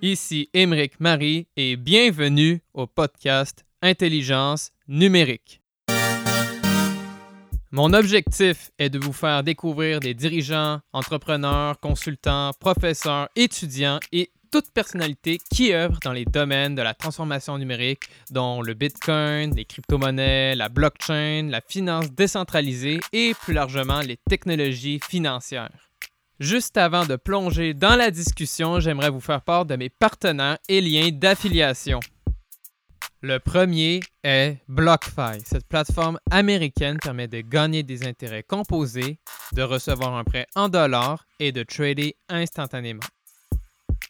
Ici Émeric Marie et bienvenue au podcast Intelligence numérique. Mon objectif est de vous faire découvrir des dirigeants, entrepreneurs, consultants, professeurs, étudiants et toute personnalité qui œuvre dans les domaines de la transformation numérique, dont le Bitcoin, les crypto-monnaies, la blockchain, la finance décentralisée et plus largement les technologies financières. Juste avant de plonger dans la discussion, j'aimerais vous faire part de mes partenaires et liens d'affiliation. Le premier est BlockFi. Cette plateforme américaine permet de gagner des intérêts composés, de recevoir un prêt en dollars et de trader instantanément.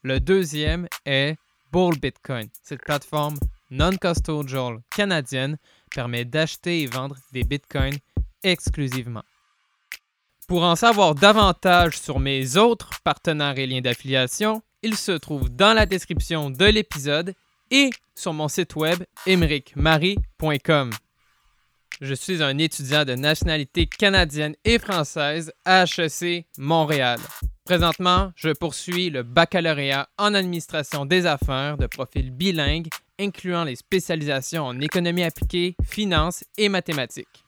Le deuxième est Bull Bitcoin. Cette plateforme non-custodial canadienne permet d'acheter et vendre des bitcoins exclusivement. Pour en savoir davantage sur mes autres partenaires et liens d'affiliation, ils se trouvent dans la description de l'épisode et sur mon site web emericmarie.com. Je suis un étudiant de nationalité canadienne et française à HEC Montréal. Présentement, je poursuis le baccalauréat en administration des affaires de profil bilingue, incluant les spécialisations en économie appliquée, finance et mathématiques.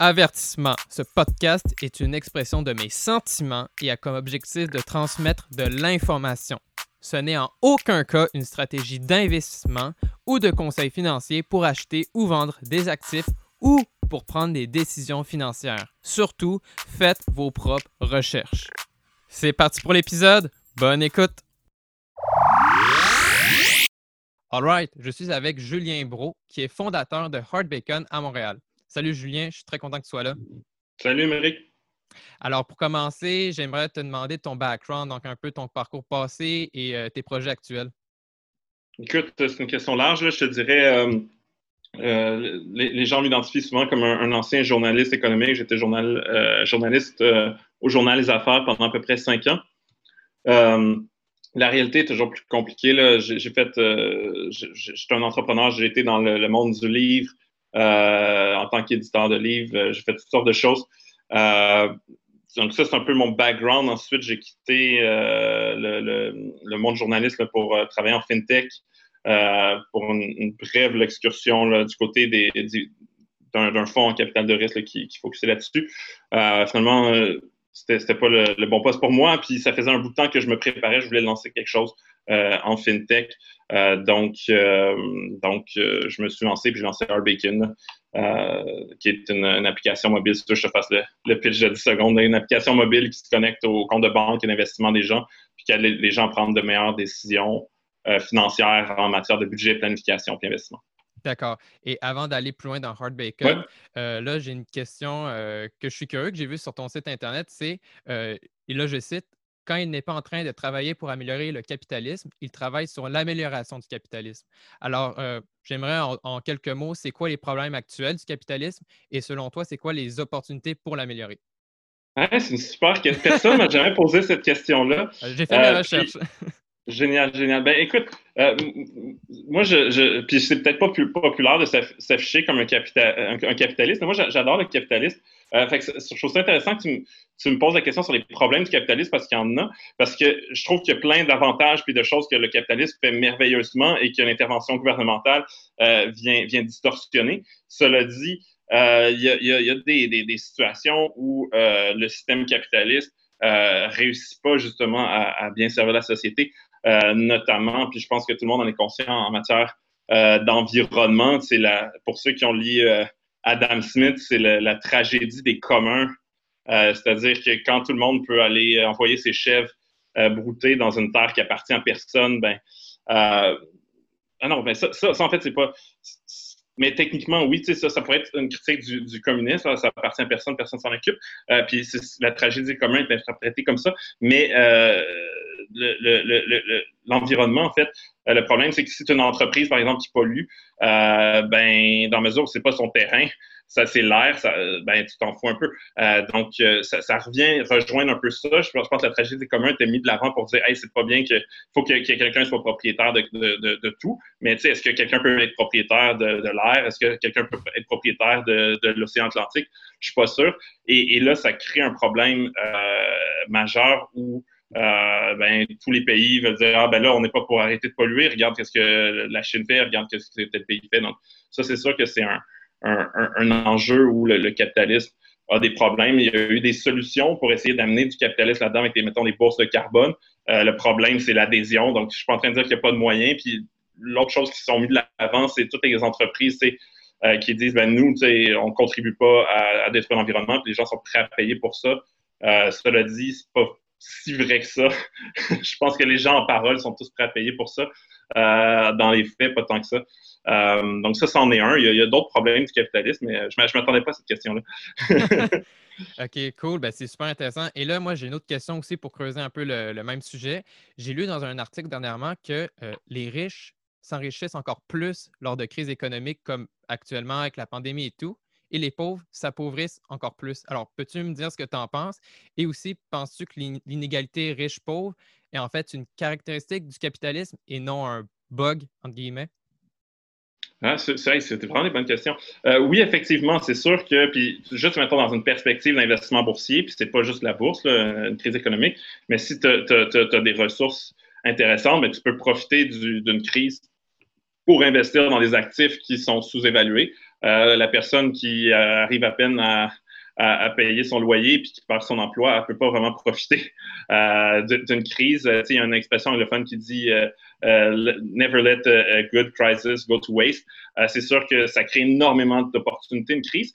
Avertissement, ce podcast est une expression de mes sentiments et a comme objectif de transmettre de l'information. Ce n'est en aucun cas une stratégie d'investissement ou de conseil financier pour acheter ou vendre des actifs ou pour prendre des décisions financières. Surtout, faites vos propres recherches. C'est parti pour l'épisode. Bonne écoute. Alright, je suis avec Julien Bro, qui est fondateur de Hard Bacon à Montréal. Salut Julien, je suis très content que tu sois là. Salut Émeric. Alors, pour commencer, j'aimerais te demander ton background, donc un peu ton parcours passé et euh, tes projets actuels. Écoute, c'est une question large. Je te dirais, euh, euh, les, gens m'identifient souvent comme un, ancien journaliste économique. J'étais journaliste au journal Les Affaires pendant à peu près cinq ans. la réalité est toujours plus compliquée. J'ai fait, j'étais un entrepreneur, j'ai été dans le monde du livre, en tant qu'éditeur de livres. Euh, j'ai fait toutes sortes de choses. Euh, donc ça, c'est un peu mon background. Ensuite, j'ai quitté le, monde journaliste pour travailler en fintech pour une, brève excursion du côté d'un fonds en capital de risque qui, qui focusait là-dessus. finalement, c'était pas le, bon poste pour moi. Puis ça faisait un bout de temps que je me préparais, je voulais lancer quelque chose en fintech. Euh, donc, euh, donc euh, je me suis lancé, puis j'ai lancé Arbacon, qui est une, application mobile. Si tu veux, je te fasse le, pitch de 10 secondes. Une application mobile qui se connecte au compte de banque et d'investissement des gens, puis qui aide les, gens à prendre de meilleures décisions financières en matière de budget, planification et investissement. D'accord. Et avant d'aller plus loin dans Hard Bacon, là, j'ai une question que je suis curieux, que j'ai vue sur ton site Internet. C'est, et là, je cite, quand il n'est pas en train de travailler pour améliorer le capitalisme, il travaille sur l'amélioration du capitalisme. Alors, euh, j'aimerais en, quelques mots, c'est quoi les problèmes actuels du capitalisme et selon toi, c'est quoi les opportunités pour l'améliorer? c'est une super question. Personne ne m'a jamais posé cette question-là. J'ai fait mes euh, recherches. Génial, génial. Ben écoute, moi, je, puis c'est peut-être pas plus populaire de s'afficher comme un, un, capitaliste, mais moi, j'adore le capitalisme. Euh, fait que je trouve ça intéressant que tu, me poses la question sur les problèmes du capitalisme parce qu'il y en a, parce que je trouve qu'il y a plein d'avantages puis de choses que le capitalisme fait merveilleusement et que l'intervention gouvernementale euh, vient, vient distorsionner. Cela dit, euh, il y, a, des, situations où le système capitaliste réussit pas justement à, bien servir la société, notamment, puis je pense que tout le monde en est conscient en matière d'environnement. C'est pour ceux qui ont lu Adam Smith, c'est la tragédie des communs. Euh, c'est-à-dire que quand tout le monde peut aller envoyer ses chèvres euh, brouter dans une terre qui appartient à personne, ben, euh, ah non, ben ça, ça, en fait, c'est pas. Mais techniquement, oui, ça, ça pourrait être une critique du, communisme. Ça, appartient à personne, personne s'en occupe. puis la tragédie des communs est interprétée comme ça. Mais l'environnement, en fait, le problème, c'est que si c'est une entreprise, par exemple, qui pollue, ben, dans mesure où c'est pas son terrain, ça c'est l'air, ben, tu t'en fous un peu. Euh, donc, euh, ça, revient rejoindre un peu ça. Je pense, que la tragédie commune était mise de l'avant pour dire, hey, c'est pas bien qu'il faut que, quelqu'un soit propriétaire de, tout. Mais tu sais, est-ce que quelqu'un peut être propriétaire de, l'air? Est-ce que quelqu'un peut être propriétaire de, l'océan Atlantique? Je suis pas sûr. Et, là, ça crée un problème euh, majeur où ben, tous les pays veulent dire Ah, ben là, on n'est pas pour arrêter de polluer, regarde ce que la Chine fait, regarde ce que tel pays fait. Donc, ça, c'est sûr que c'est un, un, enjeu où le, capitalisme a des problèmes. Il y a eu des solutions pour essayer d'amener du capitalisme là-dedans avec, mettons, des bourses de carbone. le problème, c'est l'adhésion. Donc, je suis pas en train de dire qu'il n'y a pas de moyens. Puis, l'autre chose qui sont mis de l'avant, c'est toutes les entreprises euh, qui disent ben nous, on ne contribue pas à, détruire l'environnement, puis les gens sont prêts à payer pour ça. Euh, cela dit, c'est pas si vrai que ça. je pense que les gens en parole sont tous prêts à payer pour ça. Euh, dans les faits, pas tant que ça. donc ça, c'en est un. Il y a, d'autres problèmes du capitalisme, mais je ne m'attendais pas à cette question-là. OK, cool. Ben, c'est super intéressant. Et là, moi, j'ai une autre question aussi pour creuser un peu le, même sujet. J'ai lu dans un article dernièrement que les riches s'enrichissent encore plus lors de crises économiques comme actuellement avec la pandémie et tout, et les pauvres s'appauvrissent encore plus. Alors, peux-tu me dire ce que tu en penses? Et aussi, penses-tu que l'inégalité riche-pauvre est en fait une caractéristique du capitalisme et non un bug, entre guillemets? Ah, c'était vraiment des bonnes questions. Euh, oui, effectivement, c'est sûr que, puis juste maintenant dans une perspective d'investissement boursier, puis c'est pas juste la bourse, une crise économique, mais si tu as, des ressources intéressantes, mais tu peux profiter d'une crise pour investir dans des actifs qui sont sous-évalués. Euh, la personne qui arrive à peine à, payer son loyer puis qui perd son emploi, elle ne peut pas vraiment profiter euh, d'une crise. il y a une expression anglophone qui dit euh, Never let a, good crisis go to waste. c'est sûr que ça crée énormément d'opportunités, une crise.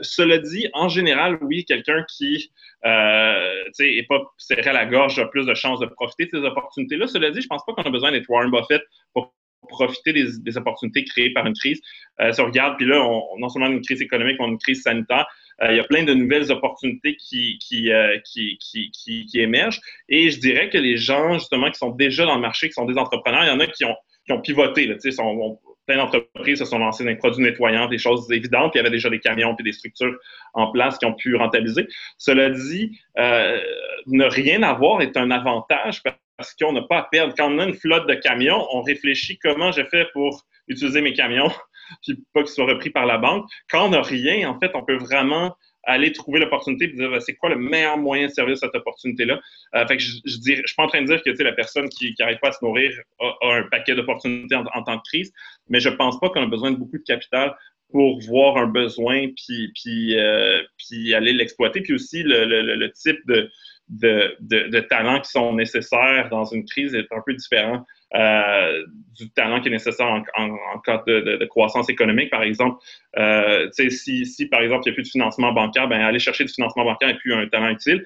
cela dit, en général, oui, quelqu'un qui n'est pas serré à la gorge a plus de chances de profiter de ces opportunités-là. Cela dit, je ne pense pas qu'on a besoin d'être Warren Buffett pour profiter des, opportunités créées par une crise. Euh, si on regarde, puis là, on, non seulement une crise économique, mais une crise sanitaire, euh, il y a plein de nouvelles opportunités qui, euh, qui, qui, qui, qui, émergent. Et je dirais que les gens, justement, qui sont déjà dans le marché, qui sont des entrepreneurs, il y en a qui ont, qui ont pivoté. Là, sont, d'entreprises se sont lancées dans les produits nettoyants, des choses évidentes, il y avait déjà des camions puis des structures en place qui ont pu rentabiliser. Cela dit, ne rien avoir est un avantage parce qu'on n'a pas à perdre. Quand on a une flotte de camions, on réfléchit comment je fais pour utiliser mes camions, puis pas qu'ils soient repris par la banque. Quand on n'a rien, en fait, on peut vraiment aller trouver l'opportunité et dire c'est quoi le meilleur moyen de servir cette opportunité-là? Euh, je, je, je suis pas en train de dire que la personne qui n'arrive pas à se nourrir a, un paquet d'opportunités en, tant que crise, mais je pense pas qu'on a besoin de beaucoup de capital pour voir un besoin puis, puis, euh, puis aller l'exploiter. Puis aussi le, type de, de, de, talents qui sont nécessaires dans une crise est un peu différent euh, du talent qui est nécessaire en, en, cas de, croissance économique, par exemple. Euh, si, si, par exemple, il n'y a plus de financement bancaire, ben, aller chercher du financement bancaire n'est plus un talent utile,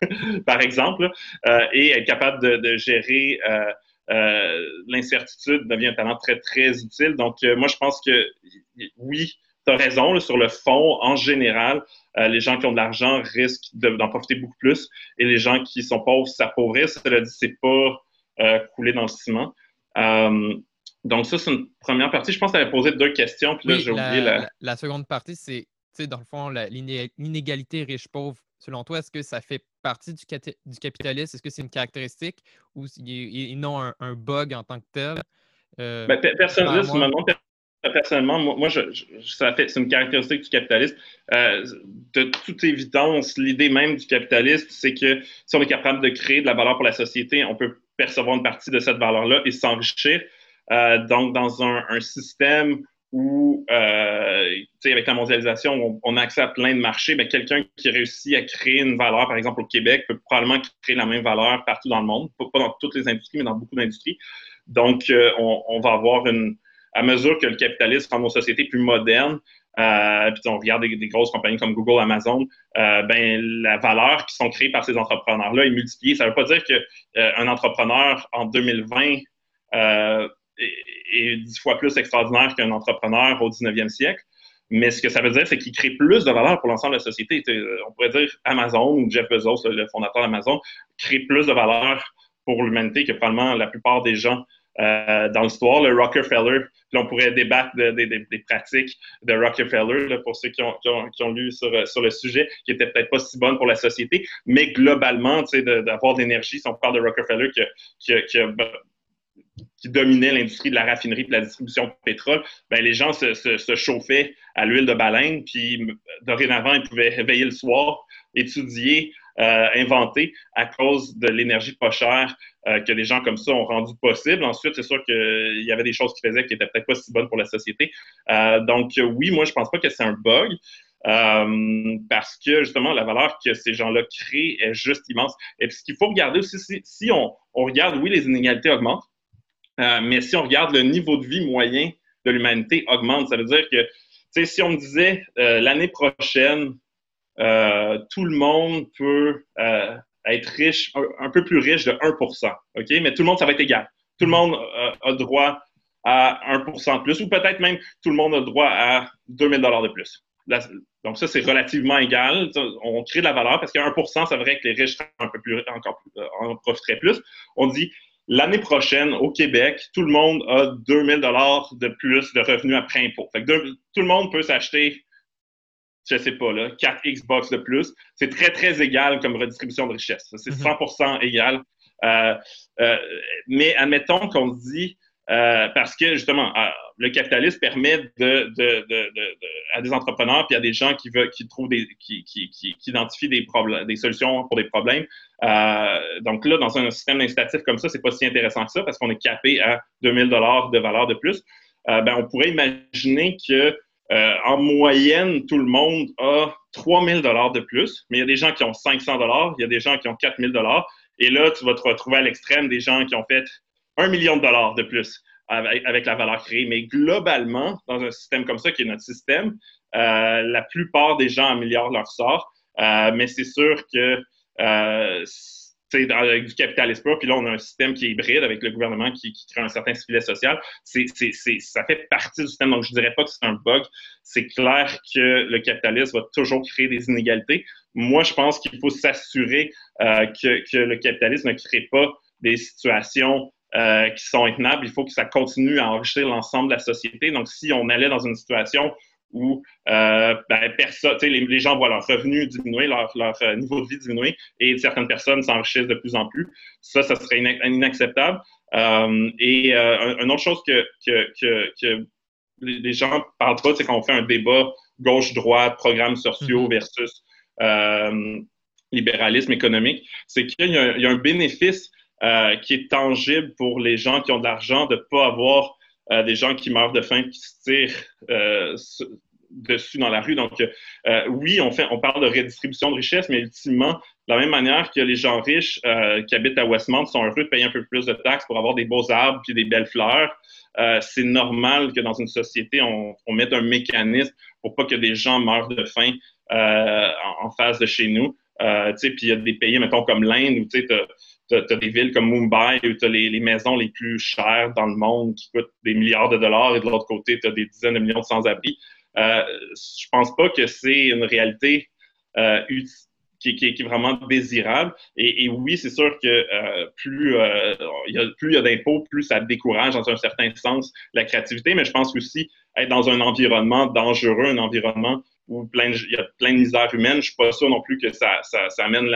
par exemple, euh, et être capable de, gérer euh, l'incertitude devient un talent très, très utile. Donc, moi, je pense que oui, tu as raison, sur le fond, en général, les gens qui ont de l'argent risquent d'en profiter beaucoup plus et les gens qui sont pauvres s'appauvrissent. Cela dit, c'est pas couler dans le ciment. Euh, donc, ça, c'est une première partie. Je pense que tu avais posé deux questions, puis là, j'ai oublié la... la... seconde partie, c'est, dans le fond, l'inégalité riche-pauvre. Selon toi, est-ce que ça fait partie du, du capitalisme? Est-ce que c'est une caractéristique ou non un, un, bug en tant que tel? Euh, ben, personnellement, personnellement, moi, je, ça fait, c'est une caractéristique du capitalisme. Euh, de toute évidence, l'idée même du capitalisme, c'est que si on est capable de créer de la valeur pour la société, on peut percevoir une partie de cette valeur-là et s'enrichir. Euh, donc, dans un, système où, euh, avec la mondialisation, on, a accès à plein de marchés, mais quelqu'un qui réussit à créer une valeur, par exemple au Québec, peut probablement créer la même valeur partout dans le monde, pas dans toutes les industries, mais dans beaucoup d'industries. Donc, euh, on, on, va avoir une, à mesure que le capitalisme rend nos sociétés plus modernes, euh, puis on regarde des, grosses compagnies comme Google, Amazon, euh, ben la valeur qui sont créées par ces entrepreneurs-là est multipliée. Ça ne veut pas dire qu'un euh, entrepreneur en 2020 euh, est, dix fois plus extraordinaire qu'un entrepreneur au 19e siècle. Mais ce que ça veut dire, c'est qu'il crée plus de valeur pour l'ensemble de la société. On pourrait dire Amazon ou Jeff Bezos, le fondateur d'Amazon, crée plus de valeur pour l'humanité que probablement la plupart des gens euh, dans l'histoire, le Rockefeller, puis on pourrait débattre des pratiques de Rockefeller, pour ceux qui ont, lu sur, sur, le sujet, qui n'étaient peut-être pas si bonnes pour la société, mais globalement, d'avoir de l'énergie, si on parle de Rockefeller qui, qui dominait l'industrie de la raffinerie et de la distribution de pétrole, ben, les gens se, chauffaient à l'huile de baleine, puis dorénavant, ils pouvaient veiller le soir, étudier euh, inventé à cause de l'énergie pas chère euh, que des gens comme ça ont rendu possible. Ensuite, c'est sûr qu'il y avait des choses qui faisaient qui étaient peut-être pas si bonnes pour la société. donc, oui, moi, je pense pas que c'est un bug. parce que justement, la valeur que ces gens-là créent est juste immense. Et puis, ce qu'il faut regarder aussi, si, on, on, regarde, oui, les inégalités augmentent, mais si on regarde le niveau de vie moyen de l'humanité augmente, ça veut dire que si on me disait euh, l'année prochaine, euh, tout le monde peut euh, être riche, un, peu plus riche de 1 OK? Mais tout le monde, ça va être égal. Tout le monde a droit à 1% de plus, ou peut-être même tout le monde a droit à 2000 de plus. donc, ça, c'est relativement égal. On crée de la valeur parce qu'à 1% c'est vrai que les riches un peu plus, encore, en profiteraient plus. On dit L'année prochaine, au Québec, tout le monde a 2000 dollars de plus de revenus après impôt. tout le monde peut s'acheter, je sais pas, là, 4 Xbox de plus. C'est très, très égal comme redistribution de richesse. C'est 100% mhm. égal. Euh, euh, mais admettons qu'on se dit, euh, parce que justement, le capitalisme permet de, de, de, à des entrepreneurs puis à des gens qui veulent, qui trouvent des, qui, qui, qui, identifient des problèmes, des solutions pour des problèmes. Euh, donc là, dans un système incitatif comme ça, c'est pas si intéressant que ça parce qu'on est capé à 2000 dollars de valeur de plus. Euh, ben, on pourrait imaginer que en moyenne, tout le monde a 3000 dollars de plus, mais il y a des gens qui ont 500 dollars, il y a des gens qui ont 4000 dollars, et là, tu vas te retrouver à l'extrême des gens qui ont fait un million de dollars de plus avec, la valeur créée. Mais globalement, dans un système comme ça, qui est notre système, euh, la plupart des gens améliorent leur sort. Euh, mais c'est sûr que euh, avec du capitalisme puis là, on a un système qui est hybride avec le gouvernement qui, crée un certain filet social. Ça fait partie du système. Donc, je ne dirais pas que c'est un bug. C'est clair que le capitalisme va toujours créer des inégalités. Moi, je pense qu'il faut s'assurer que, que, le capitalisme ne crée pas des situations euh, qui sont intenables, il faut que ça continue à enrichir l'ensemble de la société. Donc, si on allait dans une situation où euh, ben, personne, les, les, gens voient leur revenu diminuer, leur, leur, euh, niveau de vie diminuer, et certaines personnes s'enrichissent de plus en plus, ça, ça serait inacceptable. Euh, et une autre chose que, que, que, que les gens parlent pas, c'est qu'on fait un débat gauche-droite, programmes sociaux mm-hmm. versus libéralisme économique, c'est qu'il y, y, a un bénéfice qui est tangible pour les gens qui ont de l'argent, de ne pas avoir euh, des gens qui meurent de faim, qui se tirent euh, dessus dans la rue. Donc, oui, on, fait, on parle de redistribution de richesse, mais ultimement, de la même manière que les gens riches qui habitent à Westmount sont heureux de payer un peu plus de taxes pour avoir des beaux arbres puis des belles fleurs, c'est normal que dans une société, on, mette un mécanisme pour pas que des gens meurent de faim en, face de chez nous. puis il y a des pays, mettons, comme l'Inde, où tu sais, tu as, des villes comme Mumbai où tu as les, maisons les plus chères dans le monde qui coûtent des milliards de dollars et de l'autre côté, tu as des dizaines de millions de sans-abri. Euh, je pense pas que c'est une réalité euh, qui, est vraiment désirable. Et, oui, c'est sûr que euh, plus euh, il y a, plus il y a d'impôts, plus ça décourage dans un certain sens la créativité, mais je pense aussi être dans un environnement dangereux, un environnement où il y a plein de misère humaine, je suis pas sûr non plus que ça amène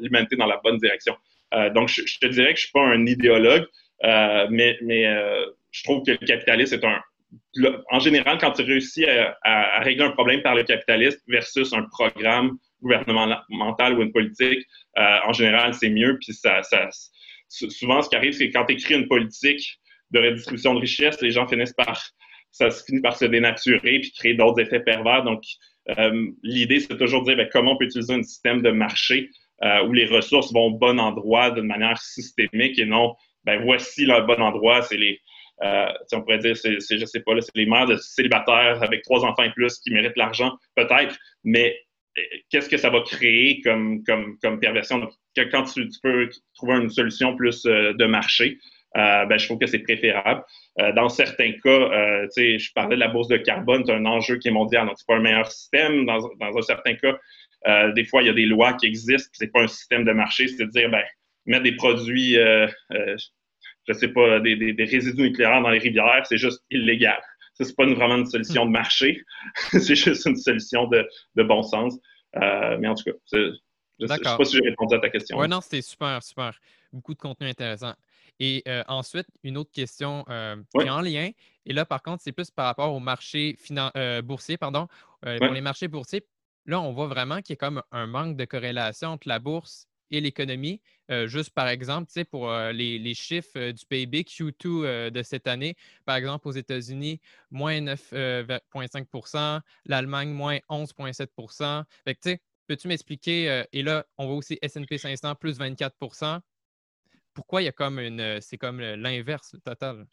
l'humanité dans la bonne direction. Euh, donc, je, te dirais que je ne suis pas un idéologue, euh, mais, euh, je trouve que le capitalisme est un. En général, quand tu réussis à, régler un problème par le capitalisme versus un programme gouvernemental ou une politique, en général, c'est mieux. Puis ça, souvent, ce qui arrive, c'est que quand tu écris une politique de redistribution de richesse, les gens finissent par ça se finit par se dénaturer puis créer d'autres effets pervers. Donc, l'idée, c'est toujours de dire ben, comment on peut utiliser un système de marché euh, où les ressources vont au bon endroit d'une manière systémique et non, ben voici le bon endroit, c'est les, euh, on pourrait dire, c'est, je sais pas, c'est les mères de célibataires avec trois enfants et plus qui méritent l'argent, peut-être, mais euh, qu'est-ce que ça va créer comme, comme, comme perversion? quand tu, peux trouver une solution plus de marché, ben, je trouve que c'est préférable. dans certains cas, je parlais de la bourse de carbone, c'est un enjeu qui est mondial, donc c'est pas un meilleur système. Dans, dans un certain cas, euh, des fois, il y a des lois qui existent, c'est pas un système de marché, c'est de dire, ben, mettre des produits, euh, euh, je sais pas, des, des, résidus nucléaires dans les rivières, c'est juste illégal. Ça, c'est pas vraiment une solution de marché, c'est juste une solution de, de bon sens. mais en tout cas, je ne sais pas si j'ai répondu à ta question. Oui, non, c'était super, super. Beaucoup de contenu intéressant. Et ensuite, une autre question qui est en lien. Et là, par contre, c'est plus par rapport au marché boursier, pardon, pour les marchés boursiers là, on voit vraiment qu'il y a comme un manque de corrélation entre la bourse et l'économie. Euh, juste par exemple, pour euh, les, chiffres euh, du PIB Q2 de cette année, par exemple aux États-Unis, moins 9,5% l'Allemagne, moins 11,7% Peux-tu m'expliquer, et là, on voit aussi SP 500 plus 24% pourquoi il y a comme une. C'est comme l'inverse total?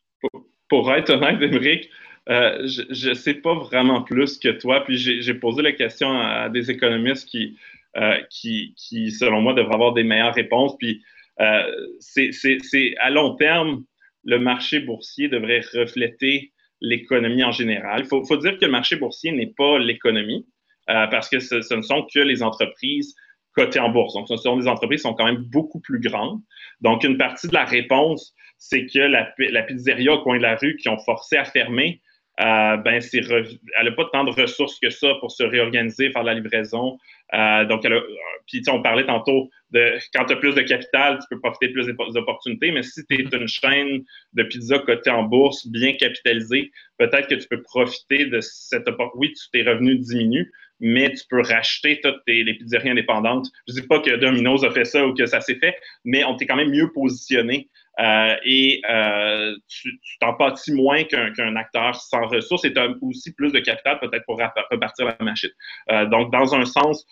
Pour, être honnête, Émeric, je ne sais pas vraiment plus que toi. Puis j'ai posé la question à des économistes qui, euh, qui, qui, selon moi, devrait avoir des meilleures réponses. Puis, euh, c'est à long terme, le marché boursier devrait refléter l'économie en général. Il faut, dire que le marché boursier n'est pas l'économie, euh, parce que ce, ne sont que les entreprises cotées en bourse. Donc, ce sont des entreprises qui sont quand même beaucoup plus grandes. Donc, une partie de la réponse, c'est que la, la, pizzeria au coin de la rue qui ont forcé à fermer, euh, ben, elle n'a pas tant de ressources que ça pour se réorganiser, faire de la livraison. Euh, donc, elle a, puis on parlait tantôt de quand tu as plus de capital, tu peux profiter de plus d'opportunités, mais si tu es une chaîne de pizza cotée en bourse, bien capitalisée, peut-être que tu peux profiter de cette opportunité. Oui, tes revenus diminuent, mais tu peux racheter toutes les pizzeries indépendantes. Je dis pas que Domino's a fait ça ou que ça s'est fait, mais on t'est quand même mieux positionné euh, et euh, tu t'en pâtis moins qu'un acteur sans ressources et tu as aussi plus de capital peut-être pour repartir la machine. Euh, donc, dans un sens,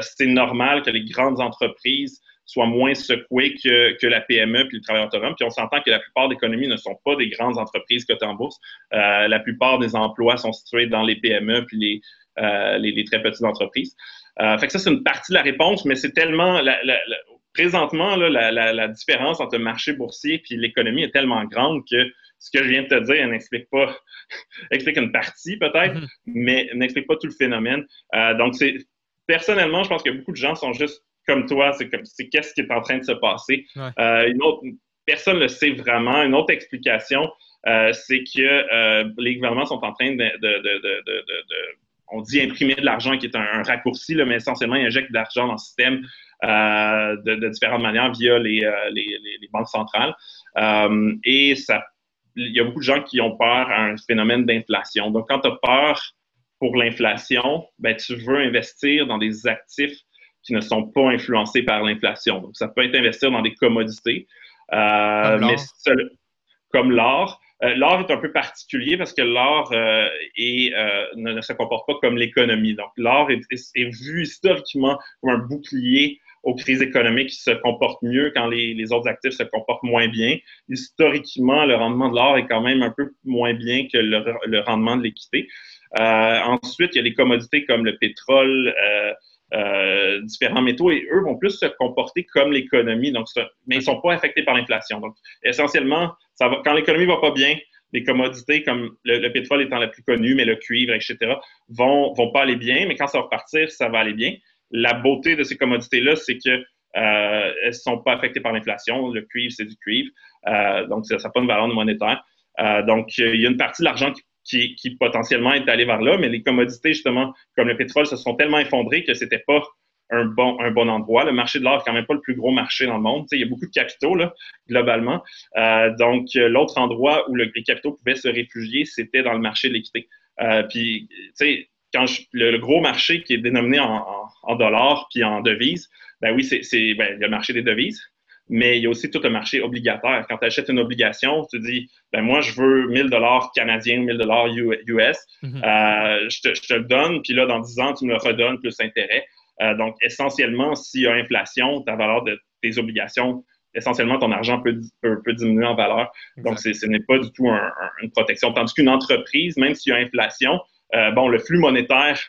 c'est normal que les grandes entreprises soient moins secouées que, que la PME puis le travailleur autonome. Puis on s'entend que la plupart des économies ne sont pas des grandes entreprises cotées en bourse. la plupart des emplois sont situés dans les PME puis les, les, les très petites entreprises. fait que ça, c'est une partie de la réponse, mais c'est tellement la, présentement, la, différence entre le marché boursier et l'économie est tellement grande que ce que je viens de te dire n'explique pas, explique une partie peut-être, mm-hmm. mais n'explique pas tout le phénomène. Euh, donc, c'est personnellement, je pense que beaucoup de gens sont juste comme toi, c'est comme c'est qu'est-ce qui est en train de se passer. Euh, une autre, personne ne le sait vraiment. Une autre explication, euh, c'est que les gouvernements sont en train de, on dit imprimer de l'argent, qui est un, raccourci, mais essentiellement, ils injectent de l'argent dans le système euh, de, différentes manières via les, euh, banques centrales. Euh, et ça, il y a beaucoup de gens qui ont peur à un phénomène d'inflation. Donc, quand tu as peur pour l'inflation, ben, tu veux investir dans des actifs qui ne sont pas influencés par l'inflation. Donc, ça peut être investir dans des commodités, mais comme l'or. L'or est un peu particulier parce que l'or ne, se comporte pas comme l'économie. Donc, l'or est, vu historiquement comme un bouclier aux crises économiques qui se comportent mieux quand les, autres actifs se comportent moins bien. Historiquement, le rendement de l'or est quand même un peu moins bien que le, rendement de l'équité. Euh, ensuite, il y a les commodités comme le pétrole, euh, différents métaux, et eux vont plus se comporter comme l'économie, donc mais ils sont pas affectés par l'inflation. Donc, essentiellement, quand l'économie va pas bien, les commodités comme le, pétrole étant la plus connue, mais le cuivre, etc., vont, vont pas aller bien, mais quand ça va repartir, ça va aller bien. La beauté de ces commodités-là, c'est qu'elles euh, ne sont pas affectées par l'inflation. Le cuivre, c'est du cuivre. Euh, donc, ça n'a pas une valeur monétaire. Euh, donc, il y a une partie de l'argent qui, potentiellement est allé vers là, mais les commodités, justement, comme le pétrole, se sont tellement effondrées que ce n'était pas un bon, un bon endroit. Le marché de l'or n'est quand même pas le plus gros marché dans le monde. il y a beaucoup de capitaux, là, globalement. donc, l'autre endroit où les capitaux pouvaient se réfugier, c'était dans le marché de l'équité. puis, tu sais, quand le, gros marché qui est dénominé en, dollars puis en devises, ben oui, c'est ben, le marché des devises, mais il y a aussi tout le marché obligataire. Quand tu achètes une obligation, tu dis, ben moi, je veux 1000 dollars canadiens, 1000 dollars US, mhm. euh, je, te, le donne, puis là, dans 10 ans, tu me le redonnes plus intérêt. Euh, donc, essentiellement, s'il y a inflation, ta valeur de tes obligations, essentiellement, ton argent peut, peut, diminuer en valeur. Donc, ce n'est pas du tout une protection. Tandis qu'une entreprise, même s'il y a inflation, euh, bon, le flux monétaire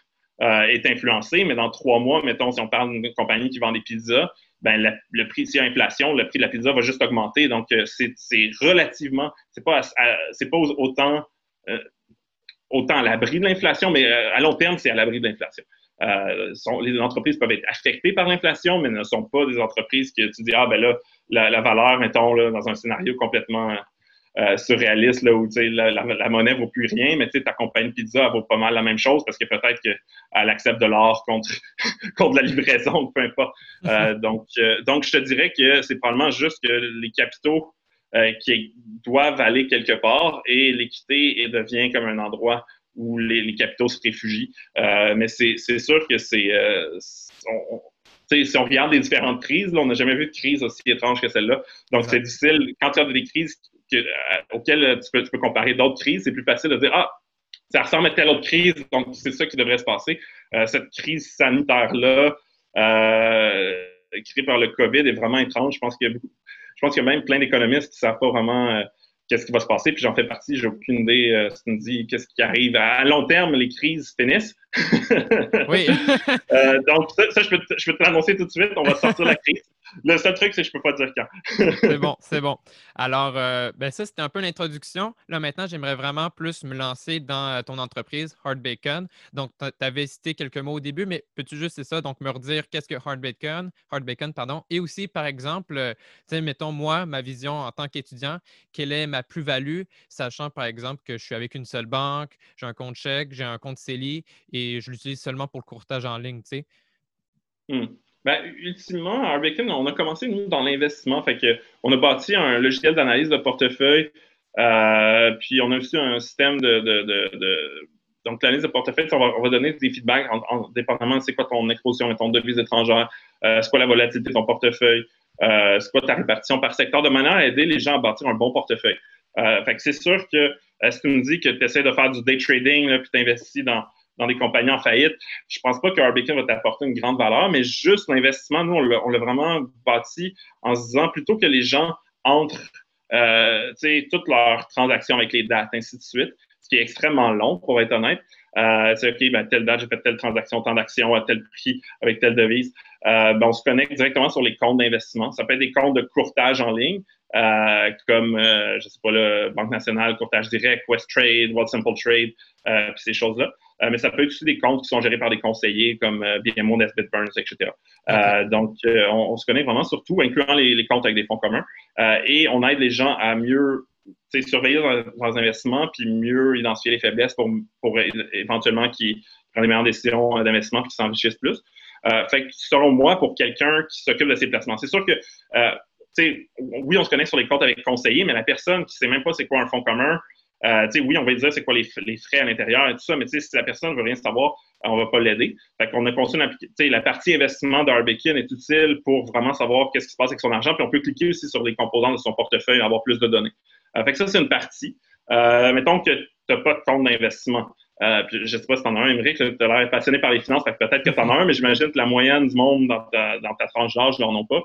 euh, est influencé, mais dans trois mois, mettons, si on parle d'une compagnie qui vend des pizzas, ben, le prix, s'il y a inflation, le prix de la pizza va juste augmenter. Donc, euh, c'est relativement, c'est pas, c'est pas autant, autant à l'abri de l'inflation, mais à long terme, c'est à l'abri de l'inflation. les entreprises peuvent être affectées par l'inflation, mais ne sont pas des entreprises que tu dis, ah, ben là, la, la valeur, mettons, là, dans un scénario complètement euh, surréaliste là, où la, la, la, monnaie vaut plus rien, mais ta compagnie pizza elle vaut pas mal la même chose parce que peut-être qu'elle accepte de l'or contre, contre la livraison, peu importe. Euh, donc, euh, donc, je te dirais que c'est probablement juste que les capitaux qui doivent aller quelque part et l'équité devient comme un endroit où les, capitaux se réfugient. mais c'est sûr que c'est si on regarde les différentes crises, on n'a jamais vu de crise aussi étrange que celle-là. Donc, c'est difficile. Quand il y a des crises euh, auxquelles tu peux, comparer d'autres crises, c'est plus facile de dire Ah, ça ressemble à telle autre crise, donc c'est ça qui devrait se passer. Euh, cette crise sanitaire-là, euh, créée par le COVID, est vraiment étrange. Je pense qu'il y a, je pense qu'il y a même plein d'économistes qui ne savent pas vraiment qu'est-ce qui va se passer. Puis j'en fais partie, j'ai aucune idée euh, si tu me dis qu'est-ce qui arrive. À long terme, les crises finissent. oui. euh, donc, ça, je, peux je peux te l'annoncer tout de suite. On va sortir la crise. Le seul truc, c'est que je ne peux pas dire quand. c'est bon, c'est bon. Alors, euh, ben ça, c'était un peu l'introduction. Là, maintenant, j'aimerais vraiment plus me lancer dans euh, ton entreprise, Hard Bacon. Donc, tu avais cité quelques mots au début, mais peux-tu juste, c'est ça, donc me redire qu'est-ce que Hard Bacon, Hard Bacon, pardon, et aussi, par exemple, euh, tu sais, mettons, moi, ma vision en tant qu'étudiant, quelle est ma plus-value, sachant, par exemple, que je suis avec une seule banque, j'ai un compte chèque, j'ai un compte CELI et je l'utilise seulement pour le courtage en ligne, tu sais? Hmm. Ben, ultimement, à Arbacon, on a commencé, nous, dans l'investissement. Fait que, on a bâti un logiciel d'analyse de portefeuille, euh, puis on a aussi un système de. de, donc, l'analyse de portefeuille, on va, on va, donner des feedbacks en, dépendamment de c'est quoi ton exposition et ton devise étrangère, euh, c'est quoi la volatilité de ton portefeuille, euh, c'est quoi ta répartition par secteur, de manière à aider les gens à bâtir un bon portefeuille. fait que c'est sûr que si tu me dis que tu essaies de faire du day trading, puis tu investis dans dans des compagnies en faillite, je pense pas que Arbacon va t'apporter une grande valeur, mais juste l'investissement, nous, on l'a vraiment bâti en se disant plutôt que les gens entrent euh, toutes leurs transactions avec les dates, ainsi de suite, ce qui est extrêmement long, pour être honnête. Euh, c'est OK, ben, telle date, j'ai fait telle transaction, tant d'actions à tel prix, avec telle devise. Euh, ben, on se connecte directement sur les comptes d'investissement. Ça peut être des comptes de courtage en ligne, euh, comme, euh, je sais pas, le Banque nationale, courtage direct, West Trade, World Simple Trade, puis ces choses-là. Euh, mais ça peut être aussi des comptes qui sont gérés par des conseillers comme euh, BMO, Nesbitt Burns, etc. Euh, donc, on, se connaît vraiment surtout, incluant les, comptes avec des fonds communs. et on aide les gens à mieux surveiller leurs investissements puis mieux identifier les faiblesses pour, pour éventuellement qu'ils prennent les meilleures décisions d'investissement et qu'ils s'enrichissent plus. fait que selon moi, pour quelqu'un qui s'occupe de ses placements, c'est sûr que oui, on se connaît sur les comptes avec conseillers, mais la personne qui ne sait même pas c'est quoi un fonds commun, euh, oui, on va dire c'est quoi les, frais à l'intérieur et tout ça, mais si la personne ne veut rien savoir, on ne va pas l'aider. Fait qu'on a conçu une La partie investissement d'Arbekin est utile pour vraiment savoir qu'est-ce qui se passe avec son argent, puis on peut cliquer aussi sur les composants de son portefeuille et avoir plus de données. Euh, fait que ça, c'est une partie. Euh, mettons que tu n'as pas de compte d'investissement. Euh, je ne sais pas si tu en as un, Émeric, tu as l'air passionné par les finances, peut-être que tu en as un, mais j'imagine que la moyenne du monde dans ta, dans ta tranche d'âge n'en ont pas.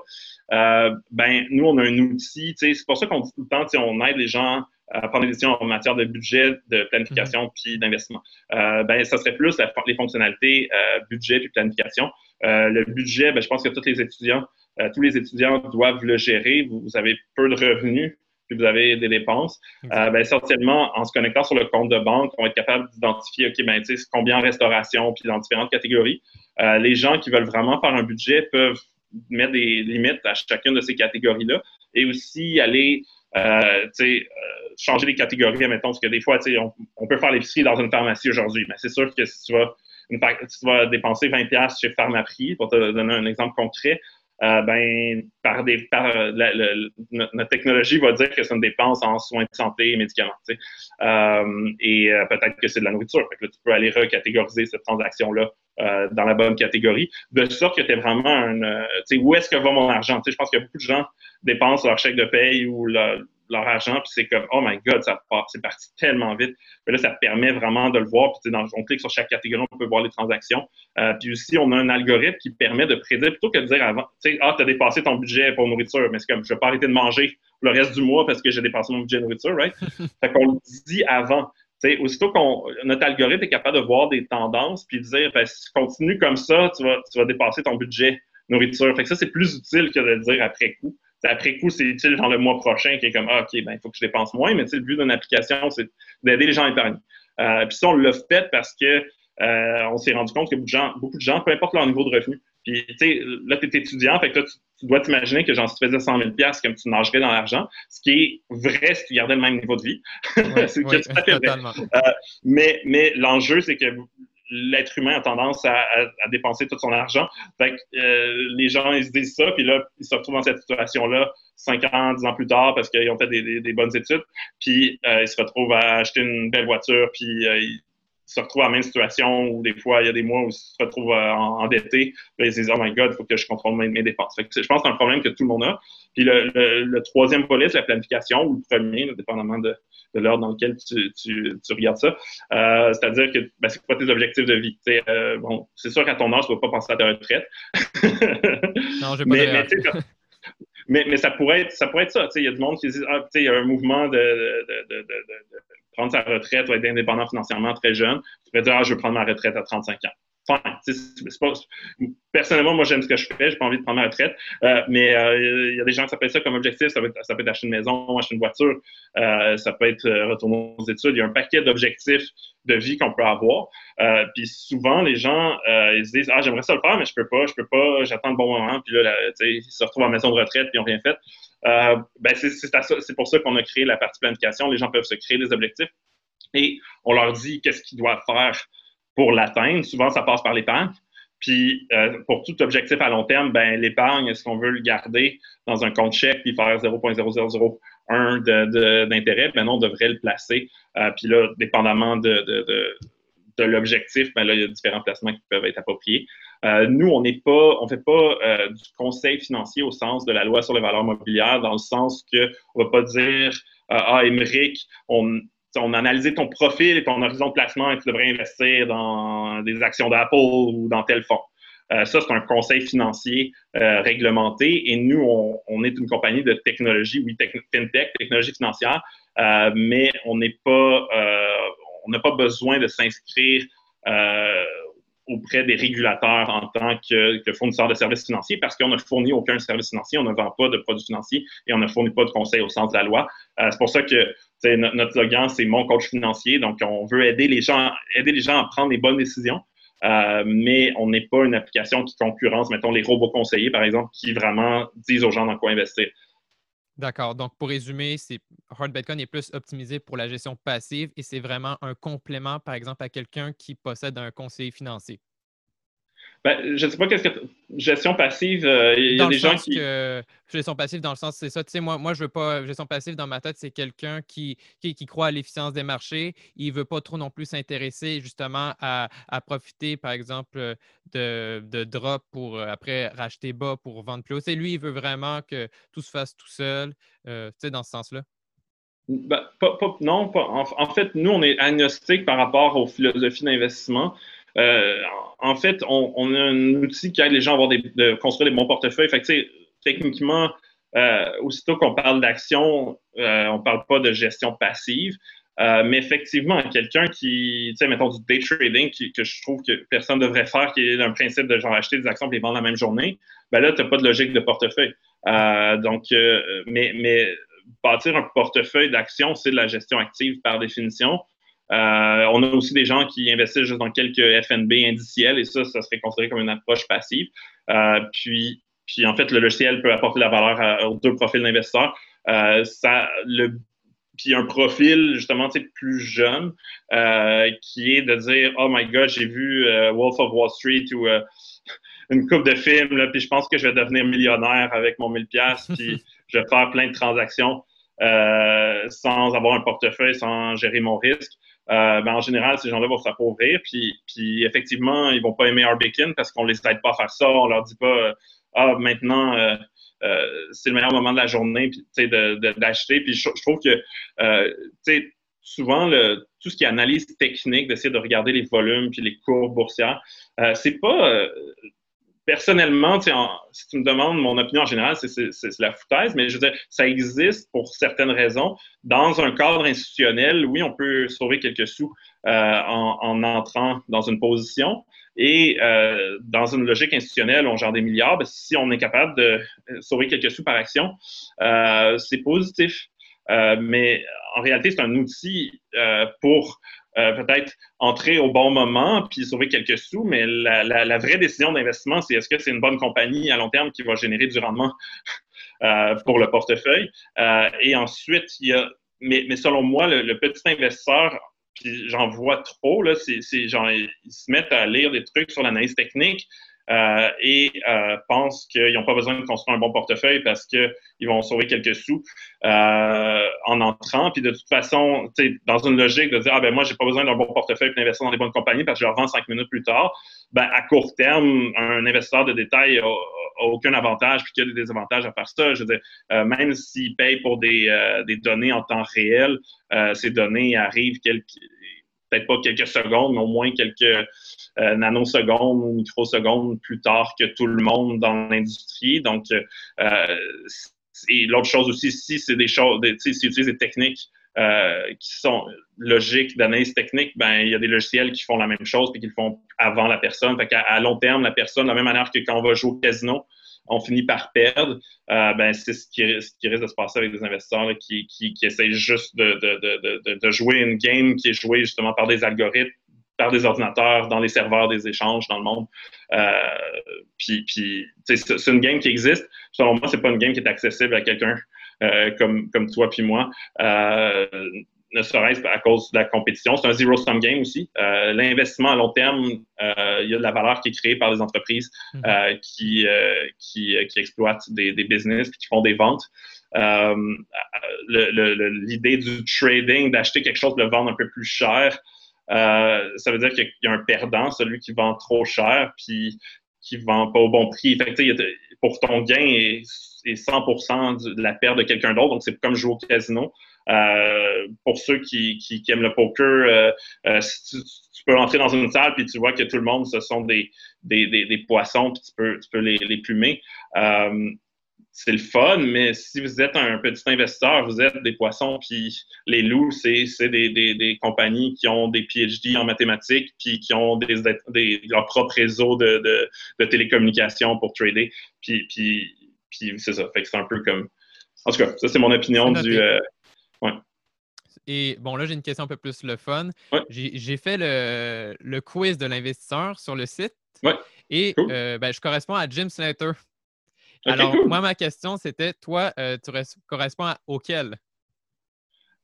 Euh, ben, nous, on a un outil, c'est pour ça qu'on dit tout le temps, on aide les gens à prendre des décisions en matière de budget, de planification mm-hmm. puis d'investissement. Euh, ben, ça serait plus les fonctionnalités euh, budget puis planification. Le budget, ben, je pense que tous les étudiants, tous les étudiants doivent le gérer. Vous, avez peu de revenus puis vous avez des dépenses. ben, essentiellement, en se connectant sur le compte de banque, on va être capable d'identifier, OK, ben, combien en restauration, puis dans différentes catégories. les gens qui veulent vraiment faire un budget peuvent mettre des limites à chacune de ces catégories-là et aussi aller euh, euh, changer les catégories, mettons, parce que des fois, on, on peut faire l'épicerie dans une pharmacie aujourd'hui, mais c'est sûr que si tu vas, une, tu vas dépenser 20$ chez Pharmaprix, pour te donner un exemple concret, euh, ben, par des, par notre technologie va dire que c'est une dépense en soins de santé et médicaments. Euh, et euh, peut-être que c'est de la nourriture. Fait que là, tu peux aller recatégoriser cette transaction-là dans la bonne catégorie, de sorte que tu es vraiment un. où est-ce que va mon argent? je pense que beaucoup de gens dépensent leur chèque de paye ou leur, leur argent, puis c'est comme, oh my God, ça c'est parti tellement vite. Mais là, ça permet vraiment de le voir. Puis, dans, on clique sur chaque catégorie, on peut voir les transactions. Euh, puis aussi, on a un algorithme qui permet de prédire, plutôt que de dire avant, tu sais, ah, tu as dépassé ton budget pour nourriture, mais c'est comme, je vais pas arrêter de manger le reste du mois parce que j'ai dépassé mon budget de nourriture, right? fait qu'on le dit avant. sais, aussitôt qu'on notre algorithme est capable de voir des tendances puis de dire ben, si tu continues comme ça, tu vas, tu vas dépasser ton budget nourriture. Fait que ça, c'est plus utile que de le dire après coup après coup, c'est utile dans le mois prochain qui est comme ah, OK, ben, il faut que je dépense moins, mais le but d'une application, c'est d'aider les gens à épargner. Euh, puis ça, on l'a fait parce que euh, on s'est rendu compte que beaucoup de, gens, beaucoup de gens, peu importe leur niveau de revenu, puis tu sais, là, tu es étudiant, fait que là, tu, dois t'imaginer que genre, si tu faisais 100 000 comme tu nagerais dans l'argent, ce qui est vrai si tu gardais le même niveau de vie. c'est oui, totalement. Euh, mais mais l'enjeu, c'est que l'être humain a tendance à, dépenser tout son argent. Fait euh, les gens, ils se disent ça, puis là, ils se retrouvent dans cette situation-là 5 ans, 10 ans plus tard parce qu'ils ont fait des, bonnes études, puis euh, ils se retrouvent à acheter une belle voiture, puis euh, se retrouvent à la même situation où des fois, il y a des mois où ils se retrouvent euh, endettés. Là, ils se disent, oh my God, il faut que je contrôle mes, dépenses. je pense que c'est un problème que tout le monde a. Puis le, troisième volet, c'est la planification, ou le premier, dépendamment de, l'heure dans lequel tu, regardes ça. Euh, c'est-à-dire que ben, c'est quoi tes objectifs de vie? Euh, bon, c'est sûr qu'à ton âge, tu ne vas pas penser à ta retraite. non, je pas mais, mais, ça pourrait être ça. Pourrait être ça. Il y a du monde qui dit ah, il y a un mouvement de, prendre sa retraite ou être indépendant financièrement très jeune. Tu pourrais dire ah, je veux prendre ma retraite à 35 ans. Personnellement, moi, j'aime ce que je fais, j'ai pas envie de prendre ma retraite, euh, mais euh, il y a des gens qui s'appellent ça comme objectif, ça peut, être, ça peut être acheter une maison, acheter une voiture, euh, ça peut être retourner aux études, il y a un paquet d'objectifs de vie qu'on peut avoir, puis souvent, les gens, ils se disent, ah, j'aimerais ça le faire, mais je peux pas, je peux pas, j'attends le bon moment, puis là, ils se retrouvent en maison de retraite, puis ils n'ont rien fait. ben, c'est pour ça qu'on a créé la partie planification, les gens peuvent se créer des objectifs, et on leur dit qu'est-ce qu'ils doivent faire pour l'atteindre. Souvent, ça passe par l'épargne. Puis, euh, pour tout objectif à long terme, ben, l'épargne, est-ce qu'on veut le garder dans un compte chèque puis faire 0,0001 d'intérêt? ben non, on devrait le placer. Euh, puis là, dépendamment de, de, l'objectif, ben là, il y a différents placements qui peuvent être appropriés. Euh, nous, on n'est pas, on fait pas du conseil financier au sens de la loi sur les valeurs mobilières, dans le sens que on va pas dire, ah, Émeric, on, on a analysé ton profil et ton horizon de placement et tu devrais investir dans des actions d'Apple ou dans tel fonds. Euh, ça, c'est un conseil financier euh, réglementé et nous, on, est une compagnie de technologie, oui, fintech, technologie financière, euh, mais on n'est pas, on n'a pas besoin de s'inscrire auprès des régulateurs en tant que, fournisseur de services financiers parce qu'on ne fournit aucun service financier, on ne vend pas de produits financiers et on ne fournit pas de conseils au sens de la loi. c'est pour ça que notre, slogan, c'est mon coach financier. Donc, on veut aider les gens, à prendre les bonnes décisions. Euh, mais on n'est pas une application qui concurrence, mettons, les robots conseillers, par exemple, qui vraiment disent aux gens dans quoi investir. D'accord. Donc, pour résumer, Bitcoin est plus optimisé pour la gestion passive et c'est vraiment un complément, par exemple, à quelqu'un qui possède un conseiller financier. Ben, je ne sais pas qu'est-ce que gestion passive, euh, il y a des gens qui. Que, gestion passive, dans le sens, c'est ça. Tu sais, moi, moi, je veux pas. Gestion passive, dans ma tête, c'est quelqu'un qui, qui, croit à l'efficience des marchés. Il ne veut pas trop non plus s'intéresser justement à, profiter, par exemple, de, de drop pour euh, après racheter bas pour vendre plus haut. C'est lui, il veut vraiment que tout se fasse tout seul, euh, tu sais, dans ce sens-là. Ben, non, pas, en, en, fait, nous, on est agnostique par rapport aux philosophies d'investissement. Euh, en fait, on, a un outil qui aide les gens à avoir des, de construire des bons portefeuilles. Fait que, techniquement, euh, aussitôt qu'on parle d'action, euh, on ne parle pas de gestion passive. mais effectivement, quelqu'un qui, tu sais, mettons du day trading, que je trouve que personne ne devrait faire, qui est un principe de genre acheter des actions et les vendre la même journée, ben là, tu n'as pas de logique de portefeuille. donc, mais, mais bâtir un portefeuille d'actions, c'est de la gestion active par définition. Euh, on a aussi des gens qui investissent juste dans quelques FNB indiciels et ça, ça serait considéré comme une approche passive. Euh, puis, puis, en fait, le logiciel peut apporter la valeur aux deux profils d'investisseurs. Euh, ça, le, puis un profil, justement, plus jeune, qui est de dire Oh my God, j'ai vu Wolf of Wall Street ou une coupe de films, là, puis je pense que je vais devenir millionnaire avec mon 1000$, puis je vais faire plein de transactions sans avoir un portefeuille, sans gérer mon risque. Euh, ben, en général, ces gens-là vont s'appauvrir. Puis, puis effectivement, ils vont pas aimer Arbekin parce qu'on les aide pas à faire ça. On leur dit pas euh, Ah, maintenant, euh, c'est le meilleur moment de la journée d'acheter. Puis je, trouve que souvent, tout ce qui est analyse technique, d'essayer de regarder les volumes puis les courbes boursières, c'est pas personnellement, si tu me demandes mon opinion en général, c'est la foutaise, mais je veux dire, ça existe pour certaines raisons. Dans un cadre institutionnel, oui, on peut sauver quelques sous euh, en, entrant dans une position. Et euh, dans une logique institutionnelle, on gère des milliards. Ben, si on est capable de sauver quelques sous par action, euh, c'est positif. Mais en réalité, c'est un outil pour euh, peut-être entrer au bon moment puis sauver quelques sous, mais la, vraie décision d'investissement, c'est est-ce que c'est une bonne compagnie à long terme qui va générer du rendement euh, pour le portefeuille? Euh, et ensuite, il y a, mais, selon moi, le, petit investisseur, puis j'en vois trop, là, c'est, genre, ils se mettent à lire des trucs sur l'analyse technique. Et pensent qu'ils n'ont pas besoin de construire un bon portefeuille parce qu'ils vont sauver quelques sous en entrant. Puis de toute façon, dans une logique de dire, ah ben moi, j'ai pas besoin d'un bon portefeuille pour investir dans des bonnes compagnies parce que je leur vends cinq minutes plus tard, ben, à court terme, un investisseur de détail n'a aucun avantage puis qu'il y a des désavantages à faire ça. Je veux dire, même s'il paye pour des, des, données en temps réel, ces données arrivent quelques peut-être pas quelques secondes, mais au moins quelques euh, nanosecondes ou microsecondes plus tard que tout le monde dans l'industrie. Donc, euh, et l'autre chose aussi, si c'est des choses, si utilisent des techniques euh, qui sont logiques d'analyse technique, ben il y a des logiciels qui font la même chose et qui le font avant la personne. Fait qu'à à long terme, la personne, de la même manière que quand on va jouer au casino, on finit par perdre, euh, ben, c'est ce qui, risque de se passer avec des investisseurs qui, qui, essayent juste de, jouer une game qui est jouée justement par des algorithmes, par des ordinateurs, dans les serveurs des échanges dans le monde. Euh, puis, c'est une game qui existe. Selon moi, c'est pas une game qui est accessible à quelqu'un euh, comme, comme toi puis moi ne serait-ce à cause de la compétition. C'est un zero-sum game aussi. Euh, l'investissement à long terme, euh, il y a de la valeur qui est créée par les entreprises mhm. euh, qui, qui, qui, exploitent des, des business et qui font des ventes. L'idée du trading, d'acheter quelque chose, de le vendre un peu plus cher, ça veut dire qu'il y a un perdant, celui qui vend trop cher, puis qui vend pas au bon prix. Fait pour ton gain et, 100% de la perte de quelqu'un d'autre, donc c'est comme jouer au casino. Euh, pour ceux qui, qui, aiment le poker, euh, euh, tu, peux entrer dans une salle puis tu vois que tout le monde, ce sont des, des, des, poissons puis tu peux, tu peux les, les plumer. c'est le fun, mais si vous êtes un petit investisseur, vous êtes des poissons, puis les loups, c'est des, compagnies qui ont des PhD en mathématiques, puis qui ont des, leur propre réseau de, de, de, télécommunications pour trader. Puis, puis, puis c'est ça. Fait que c'est un peu comme. En tout cas, ça, c'est mon opinion du. Et bon, là, j'ai une question un peu plus le fun. J'ai fait le, quiz de l'investisseur sur le site. Et euh, ben, je corresponds à Jim Slater. Alors, moi, ma question, c'était toi, euh, tu corresponds auquel?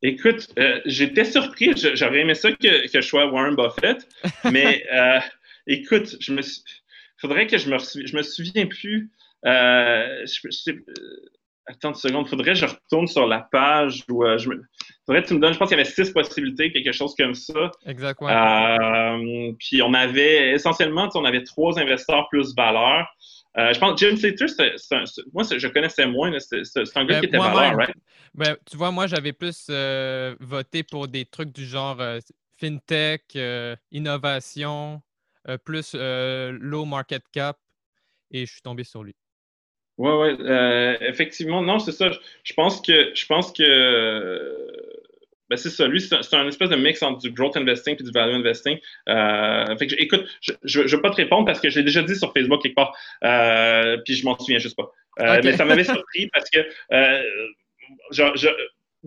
Écoute, euh, j'étais surpris. J'aurais aimé ça que, que, je sois Warren Buffett. mais écoute, je me faudrait que je me, je me souviens plus. je, Attends une seconde, faudrait que je retourne sur la page où euh, je me... faudrait que tu me donnes, je pense qu'il y avait six possibilités, quelque chose comme ça. Exactement. Euh, puis on avait essentiellement, on avait trois investisseurs plus valeur. Euh, je pense Jim Slater, moi, je connaissais moins. C'est un gars ben, qui était valeur, right? Ben, tu vois, moi, j'avais plus voté pour des trucs du genre fintech, innovation, plus low market cap, et je suis tombé sur lui. Oui, oui, euh, effectivement. Non, c'est ça. Je pense que je pense que ben c'est ça. Lui, c'est un, espèce de mix entre du growth investing et du value investing. Euh, fait que, écoute, je ne vais pas te répondre parce que je l'ai déjà dit sur Facebook quelque part. Euh, puis je m'en souviens juste pas. Euh, mais ça m'avait surpris parce que euh, je, je,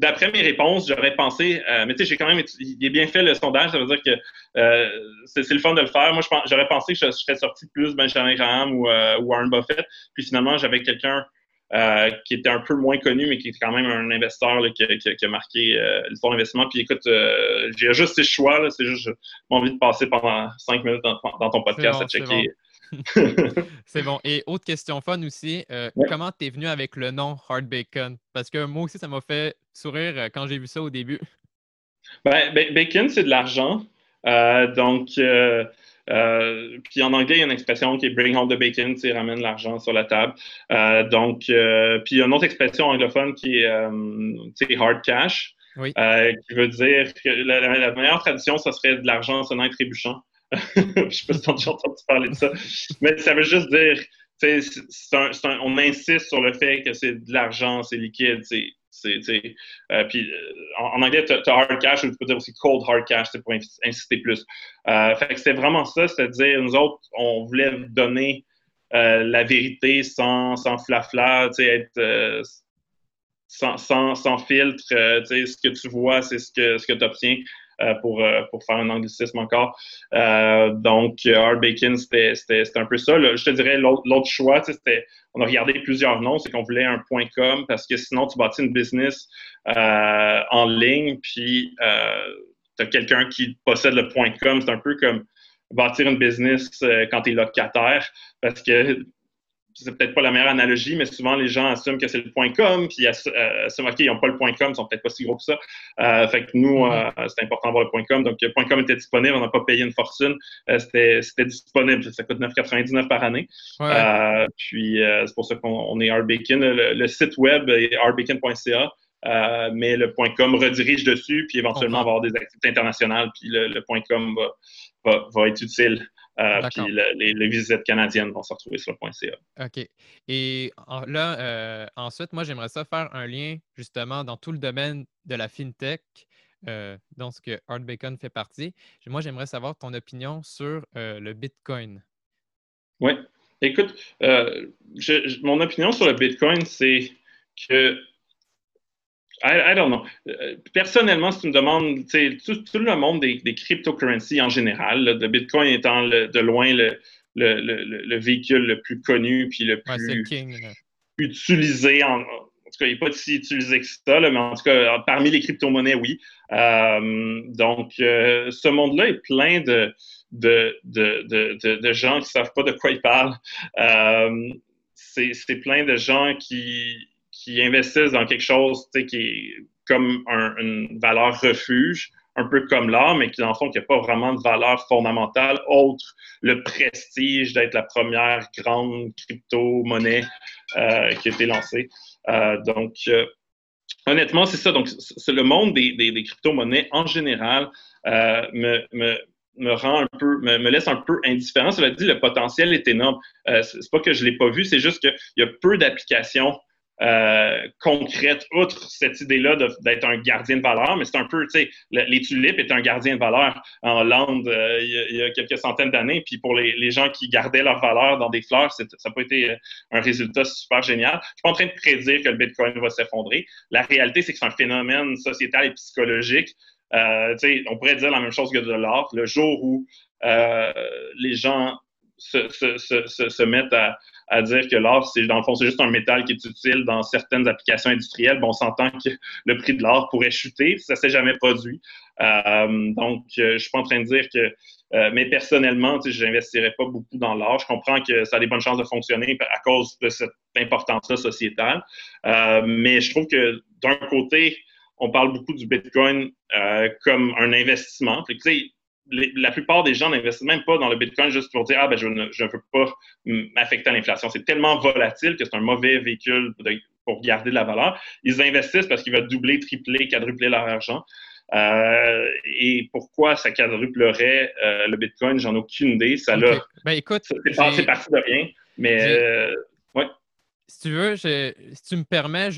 d'après mes réponses, j'aurais pensé, euh, mais tu sais, j'ai quand même, il est bien fait le sondage, ça veut dire que euh, c'est le fun de le faire. Moi, j'aurais pensé que je, serais sorti plus Benjamin Graham ou, euh, Warren Buffett, puis finalement, j'avais quelqu'un qui était un peu moins connu, mais qui est quand même un investisseur qui, a marqué l'histoire d'investissement. Puis écoute, j'ai juste ces choix, c'est juste, j'ai envie de passer pendant cinq minutes dans, ton podcast à checker. C'est bon. Et autre question fun aussi, euh, comment tu es venu avec le nom Hard Bacon? Parce que moi aussi, ça m'a fait sourire euh, quand j'ai vu ça au début. Ben, bacon, c'est de l'argent. Euh, donc, puis en anglais, il y a une expression qui est bring home the bacon, tu ramène l'argent sur la table. donc, puis il y a une autre expression anglophone qui est hard cash. qui veut dire que la, meilleure tradition, ça serait de l'argent sonnant et trébuchant. je sais pas si tu entendu parler de ça. Mais ça veut juste dire, on insiste sur le fait que c'est de l'argent, c'est liquide, c'est. Euh, puis euh, en, anglais, tu as, hard cash, ou tu peux dire aussi cold hard cash, c'est pour insister plus. Euh, fait que vraiment ça, c'est-à-dire, nous autres, on voulait donner la vérité sans, sans sans, sans, sans, filtre. ce que tu vois, c'est ce que, ce que tu obtiens. Euh, pour, euh, pour faire un anglicisme encore. Euh, donc, Hard Bacon, c'était un peu ça. Je te dirais, l'autre choix, c'était, on a regardé plusieurs noms, c'est qu'on voulait un point .com parce que sinon, tu bâtis une business en ligne, puis tu as quelqu'un qui possède le point .com. C'est un peu comme bâtir une business quand tu es locataire parce que c'est peut-être pas la meilleure analogie, mais souvent les gens assument que c'est le point .com, puis euh, assument qu'ils n'ont pas le point .com, ils sont peut-être pas si gros que ça. Euh, fait que nous, mm-hmm. euh, c'est important d'avoir le point .com. Donc, le point .com était disponible, on n'a pas payé une fortune. c'était, disponible, ça coûte 9,99 par année. puis, c'est pour ça qu'on est Arbacon. Le, site web est arbacon.ca. mais le point .com redirige dessus, puis éventuellement on va avoir des activités internationales, puis le, point .com va, va être utile. Euh, puis les, visites canadiennes vont se retrouver sur le .ca. OK. Et là, euh, ensuite, moi, j'aimerais ça faire un lien justement dans tout le domaine de la FinTech, euh, dont ce que Art Bacon fait partie. Moi, j'aimerais savoir ton opinion sur le Bitcoin. Oui. Écoute, mon opinion sur le Bitcoin, c'est que I, don't know. Euh, personnellement, si tu me demandes, tout, tout le monde des, des cryptocurrencies en général, le Bitcoin étant de loin le, le, le, véhicule le plus connu puis le plus utilisé en, en tout cas, il n'est pas si utilisé que ça, mais en tout cas, parmi les crypto-monnaies, oui. Euh, donc, euh, ce monde-là est plein de, de, de, de, gens qui ne savent pas de quoi ils parlent. c'est plein de gens qui, qui investissent dans quelque chose qui est comme une valeur refuge, un peu comme l'art, mais qui, dans le fond, n'a pas vraiment de valeur fondamentale autre le prestige d'être la première grande crypto-monnaie euh, qui a été lancée. Euh, donc, euh, honnêtement, c'est ça. Donc, c'est le monde des, des, crypto-monnaies en général me, me, me rend un peu, me, laisse un peu indifférent. Cela dit, le potentiel est énorme. c'est pas que je l'ai pas vu, c'est juste qu'il y a peu d'applications euh, concrète, outre cette idée-là d'être un gardien de valeur, mais c'est un peu, tu sais, les tulipes étaient un gardien de valeur en Hollande euh, il, y a, quelques centaines d'années, puis pour les, gens qui gardaient leur valeur dans des fleurs, ça n'a pas été euh, un résultat super génial. Je suis pas en train de prédire que le Bitcoin va s'effondrer. La réalité, c'est que c'est un phénomène sociétal et psychologique. on pourrait dire la même chose que de l'art. Le jour où les gens se, mettent à, dire que l'or, c'est dans le fond, c'est juste un métal qui est utile dans certaines applications industrielles. Bon, on s'entend que le prix de l'or pourrait chuter, ça s'est jamais produit. Euh, donc, euh, je suis pas en train de dire que, euh, mais personnellement, je n'investirais pas beaucoup dans l'or. Je comprends que ça a des bonnes chances de fonctionner à cause de cette importance-là sociétale. mais je trouve que d'un côté, on parle beaucoup du Bitcoin comme un investissement. La plupart des gens n'investissent même pas dans le Bitcoin juste pour dire Ah, ben, je ne veux pas m'affecter à l'inflation. C'est tellement volatile que c'est un mauvais véhicule pour garder de la valeur. Ils investissent parce qu'ils veulent doubler, tripler, quadrupler leur argent. Euh, et pourquoi ça quadruplerait euh, le Bitcoin, j'en ai aucune idée. Ça ben, écoute, c'est parti de rien. Mais si tu veux, si tu me permets,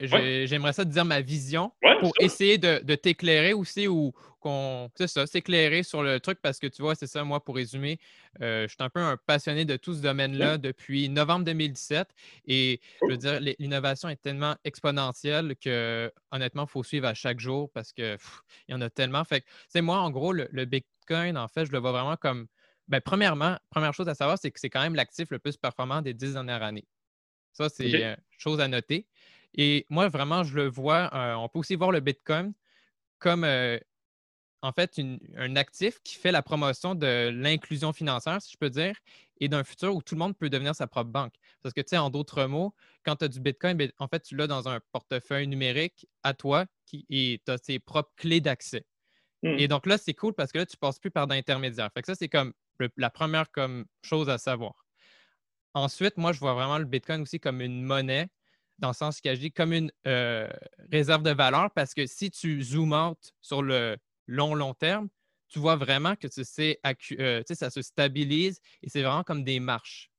j'aimerais ça te dire ma vision pour essayer de, t'éclairer aussi ou qu'on, c'est ça, s'éclairer sur le truc parce que tu vois, c'est ça, moi, pour résumer, euh, je suis un peu un passionné de tout ce domaine-là depuis novembre 2017 et je veux dire, l'innovation est tellement exponentielle que honnêtement, il faut suivre à chaque jour parce qu'il y en a tellement. Fait que, moi, en gros, le, Bitcoin, en fait, je le vois vraiment comme, ben, premièrement, première chose à savoir, c'est que c'est quand même l'actif le plus performant des dix dernières années. Ça, c'est une chose à noter. Et moi, vraiment, je le vois, euh, on peut aussi voir le Bitcoin comme euh, en fait un actif qui fait la promotion de l'inclusion financière, si je peux dire, et d'un futur où tout le monde peut devenir sa propre banque. Parce que, tu sais, en d'autres mots, quand tu as du Bitcoin, ben, en fait, tu l'as dans un portefeuille numérique à toi qui, et tu as tes propres clés d'accès. Et mmh. donc là, c'est cool parce que là, tu ne passes plus par d'intermédiaires. Fait que ça, c'est comme la première comme, chose à savoir. Ensuite, moi, je vois vraiment le Bitcoin aussi comme une monnaie, dans le sens qu'il agit comme une euh, réserve de valeur, parce que si tu zoomes out sur le long, long terme, tu vois vraiment que euh, ça se stabilise et c'est vraiment comme des marches.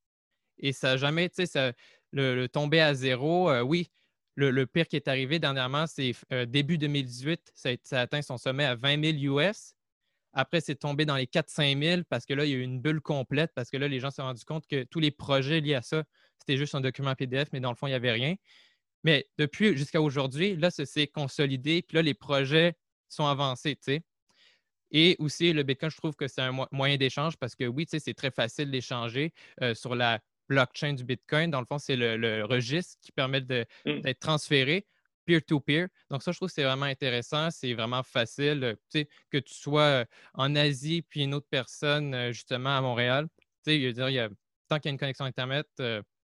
Et ça n'a jamais, tu sais, le, tomber à zéro, euh, oui, le, pire qui est arrivé dernièrement, c'est début 2018, ça, ça, a atteint son sommet à 20 000 US. Après, c'est tombé dans les 4-5 000 parce que là, il y a eu une bulle complète parce que là, les gens se sont rendus compte que tous les projets liés à ça, c'était juste un document PDF, mais dans le fond, il n'y avait rien. Mais depuis jusqu'à aujourd'hui, là, ça s'est consolidé, puis là, les projets sont avancés, tu sais. Et aussi, le Bitcoin, je trouve que c'est un moyen d'échange parce que oui, tu sais, c'est très facile d'échanger euh, sur la blockchain du Bitcoin. Dans le fond, c'est le, registre qui permet mmh. d'être transféré. Peer-to-peer. Donc, ça, je trouve que c'est vraiment intéressant. C'est vraiment facile. Tu sais, que tu sois en Asie puis une autre personne, justement, à Montréal. Tu sais, dire, il y a, tant qu'il y a une connexion Internet,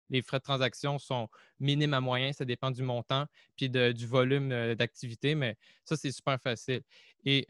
les frais de transaction sont minimes à moyens. Ça dépend du montant puis du volume d'activité, mais ça, c'est super facile. Et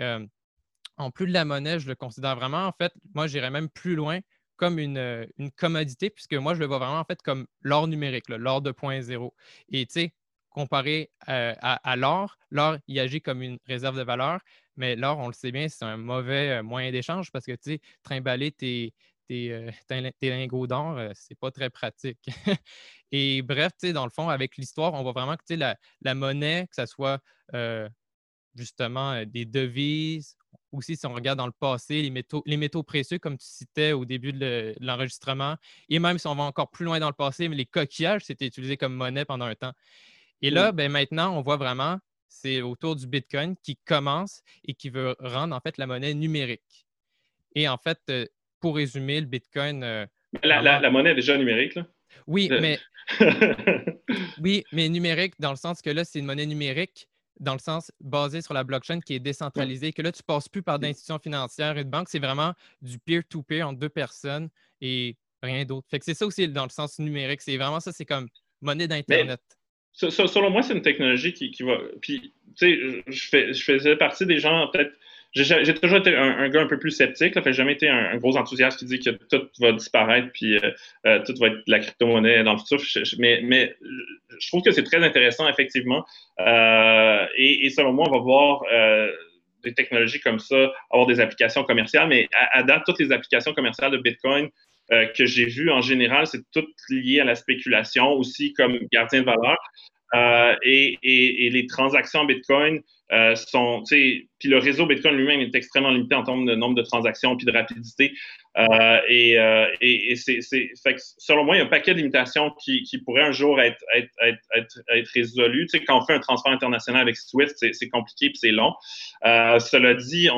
en plus de la monnaie, je le considère vraiment, en fait, moi, j'irais même plus loin comme une, commodité, puisque moi, je le vois vraiment en fait comme l'or numérique, l'or 2.0. Et tu sais, comparé à, l'or, l'or, il agit comme une réserve de valeur, mais l'or, on le sait bien, c'est un mauvais moyen d'échange parce que tu sais, trimballer tes, tes, lingots d'or, c'est pas très pratique. Et bref, tu dans le fond, avec l'histoire, on voit vraiment que la, la monnaie, que ce soit justement des devises aussi, si on regarde dans le passé, les métaux, les métaux précieux, comme tu citais au début de l'enregistrement, et même si on va encore plus loin dans le passé, mais les coquillages, c'était utilisé comme monnaie pendant un temps. Et là, ben, maintenant, on voit vraiment, c'est autour du Bitcoin qui commence et qui veut rendre en fait la monnaie numérique. Et en fait, euh, pour résumer, le Bitcoin. Euh, la, monnaie est déjà numérique, là? Oui, mais. oui, mais numérique dans le sens que là, c'est une monnaie numérique dans le sens basé sur la blockchain qui est décentralisée, que là, tu ne passes plus par d'institutions financières et de banques, c'est vraiment du peer-to-peer entre deux personnes et rien d'autre. Fait que c'est ça aussi dans le sens numérique. C'est vraiment ça, c'est comme monnaie d'Internet. Selon moi, c'est une technologie qui, va. Puis, tu sais, je, je faisais partie des gens, peut-être j'ai toujours été un, gars un peu plus sceptique. Là, fait jamais été un, gros enthousiaste qui dit que tout va disparaître puis euh, euh, tout va être la crypto-monnaie dans le futur. mais, je trouve que c'est très intéressant, effectivement. Euh, et, selon moi, on va voir des technologies comme ça avoir des applications commerciales. Mais à, date, toutes les applications commerciales de Bitcoin que j'ai vues, en général, c'est tout lié à la spéculation, aussi comme gardien de valeur. et, et, les transactions Bitcoin euh, puis le réseau Bitcoin lui-même est extrêmement limité en termes de nombre de transactions puis de rapidité. Euh, euh, et, c'est, selon moi, il y a un paquet de limitations qui, qui pourraient un jour être, être, résolues. Tu sais, quand on fait un transfert international avec Swift, c'est, compliqué puis c'est long. Cela dit,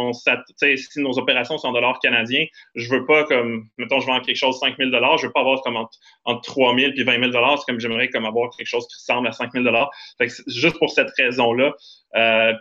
si nos opérations sont en dollars canadiens, je veux pas comme, mettons, je vends quelque chose 5 000 je veux pas avoir comme entre, entre 3 000 puis 20 000 C'est comme j'aimerais comme avoir quelque chose qui ressemble à 5 000 fait Juste pour cette raison-là,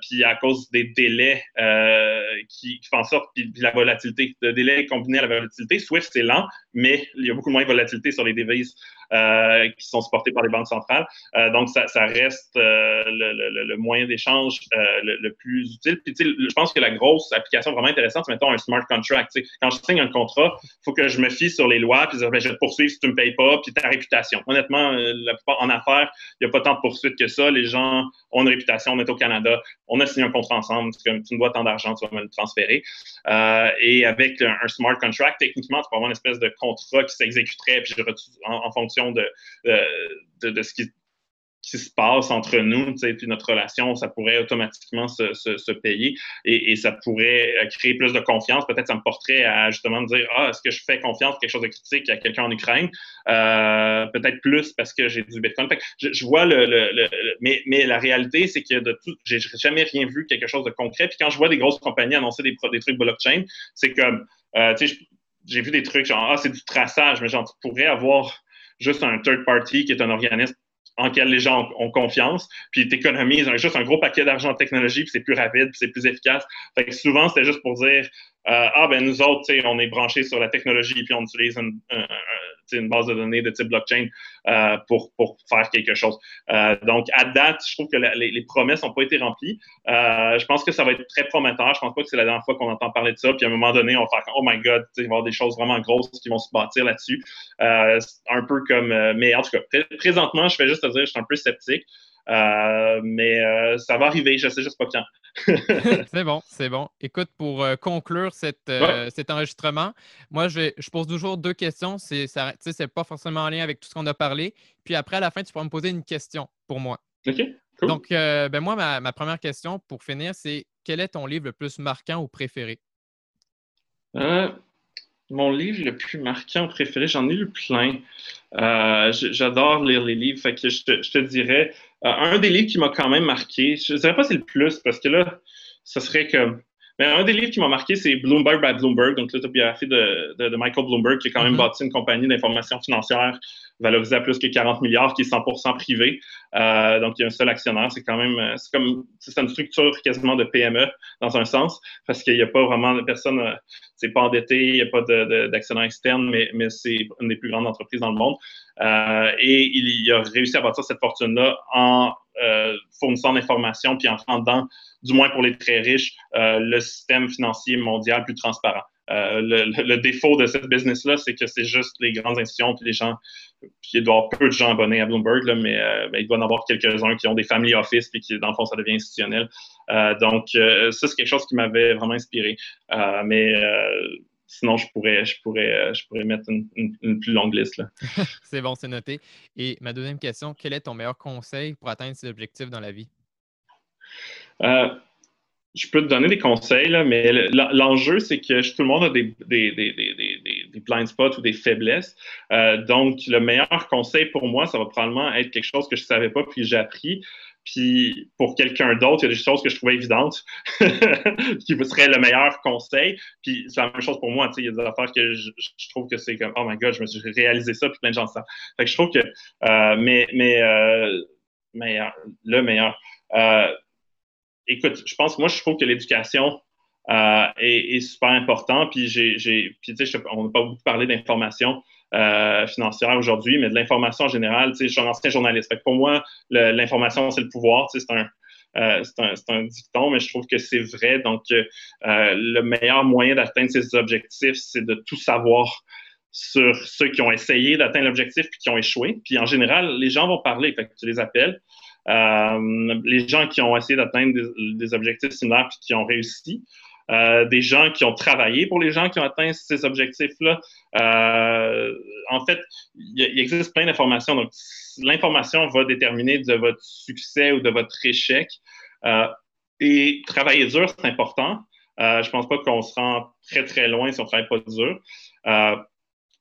puis à cause des délais euh, qui, font en sorte, puis, la volatilité, de délais combinés à la volatilité. Swift, c'est lent, mais il y a beaucoup moins de volatilité sur les devises qui sont supportés par les banques centrales. Euh, donc, ça, reste euh, le, moyen d'échange le, plus utile. Puis, je pense que la grosse application vraiment intéressante, c'est mettons un smart contract. quand je signe un contrat, il faut que je me fie sur les lois, puis ben, je vais te poursuivre si tu ne me payes pas, puis ta réputation. Honnêtement, la plupart en affaires, il n'y a pas tant de poursuites que ça. Les gens ont une réputation. On est au Canada, on a signé un contrat ensemble, tu me dois tant d'argent, tu vas me le transférer. et avec un, smart contract, techniquement, tu peux avoir une espèce de contrat qui s'exécuterait puis en, en fonction de, de, ce qui, se passe entre nous, puis notre relation, ça pourrait automatiquement se, payer et, ça pourrait créer plus de confiance. Peut-être ça me porterait à justement me dire Ah, est-ce que je fais confiance à quelque chose de critique à quelqu'un en Ukraine? Euh, Peut-être plus parce que j'ai du Bitcoin. je, vois le, mais, mais, la réalité, c'est que de tout, j'ai jamais rien vu quelque chose de concret. Puis quand je vois des grosses compagnies annoncer des, des trucs blockchain, c'est comme, euh, tu sais, j'ai vu des trucs genre, ah, c'est du traçage, mais genre, tu pourrais avoir juste un third party qui est un organisme en lequel les gens ont, confiance, puis tu économises juste un gros paquet d'argent en technologie, puis c'est plus rapide, puis c'est plus efficace. Fait que souvent, c'était juste pour dire Ah, ben nous autres, on est branchés sur la technologie, puis on utilise un, une base de données de type blockchain euh, pour, pour faire quelque chose. Euh, donc, à date, je trouve que les, promesses n'ont pas été remplies. Euh, je pense que ça va être très prometteur. Je pense pas que c'est la dernière fois qu'on entend parler de ça. Puis à un moment donné, on va faire Oh my God, il va y avoir des choses vraiment grosses qui vont se bâtir là-dessus. un peu comme. mais en tout cas, présentement, je fais juste te dire, je suis un peu sceptique. Mais ça va arriver, je sais juste pas quand. c'est bon, c'est bon. Écoute, pour euh, conclure euh, cet enregistrement, moi, je, je, pose toujours deux questions. C'est n'est pas forcément en lien avec tout ce qu'on a parlé. Puis après, à la fin, tu pourras me poser une question pour moi. OK. Donc, euh, ben moi, ma, première question pour finir, c'est quel est ton livre le plus marquant ou préféré? Mon livre le plus marquant préféré, j'en ai lu plein. J'adore lire les livres. Fait que je te dirais euh, un des livres qui m'a quand même marqué, je ne dirais pas c'est le plus, parce que là, ce serait que. Mais un des livres qui m'a marqué, c'est Bloomberg by Bloomberg, donc l'autobiographie de, de, Michael Bloomberg, qui a quand même mm-hmm. bâti une compagnie d'information financière valorisé à plus que 40 milliards, qui est 100% privé. Euh, donc, il y a un seul actionnaire. C'est quand même, c'est comme, c'est une structure quasiment de PME dans un sens, parce qu'il n'y a pas vraiment de personne, c'est pas endetté, il n'y a pas d'actionnaire externe, mais, c'est une des plus grandes entreprises dans le monde. et il, a réussi à bâtir cette fortune-là en fournissant l'information puis en rendant, du moins pour les très riches, le système financier mondial plus transparent. Euh, le, défaut de cette business-là, c'est que c'est juste les grandes institutions, puis les gens, puis il doit y avoir peu de gens abonnés à Bloomberg, mais euh, il doit y en avoir quelques-uns qui ont des family office, puis qui, dans le fond, ça devient institutionnel. Euh, donc, ça, c'est quelque chose qui m'avait vraiment inspiré. mais sinon, je pourrais, je pourrais, je pourrais mettre une, plus longue liste. c'est bon, c'est noté. Et ma deuxième question, quel est ton meilleur conseil pour atteindre ces objectifs dans la vie? Je peux te donner des conseils, mais l'enjeu, c'est que tout le monde a des, des, blind spots ou des faiblesses. Euh, donc, le meilleur conseil pour moi, ça va probablement être quelque chose que je ne savais pas, puis j'ai appris. Puis pour quelqu'un d'autre, il y a des choses que je trouvais évidentes qui seraient le meilleur conseil. Puis c'est la même chose pour moi. Il y a des affaires que je, trouve que c'est comme Oh my God, je me suis réalisé ça, puis plein de gens savent. Fait que je trouve que euh, mais, mais euh, meilleur, le meilleur écoute, je pense, moi, je trouve que l'éducation euh, est, super important. Puis, j'ai, puis tu sais, on n'a pas beaucoup parlé d'information euh, financière aujourd'hui, mais de l'information en général. Je suis un ancien journaliste. Pour moi, l'information, c'est le pouvoir. C'est un, euh, un, dicton, mais je trouve que c'est vrai. Donc, le meilleur moyen d'atteindre ces objectifs, c'est de tout savoir sur ceux qui ont essayé d'atteindre l'objectif puis qui ont échoué. Puis en général, les gens vont parler, fait tu les appelles. Euh, les gens qui ont essayé d'atteindre des, objectifs similaires puis qui ont réussi. Euh, des gens qui ont travaillé pour les gens qui ont atteint ces objectifs-là. Euh, en fait, il, existe plein d'informations. Donc, l'information va déterminer de votre succès ou de votre échec. et travailler dur, c'est important. je pense pas qu'on se rend très, très loin si on travaille pas dur.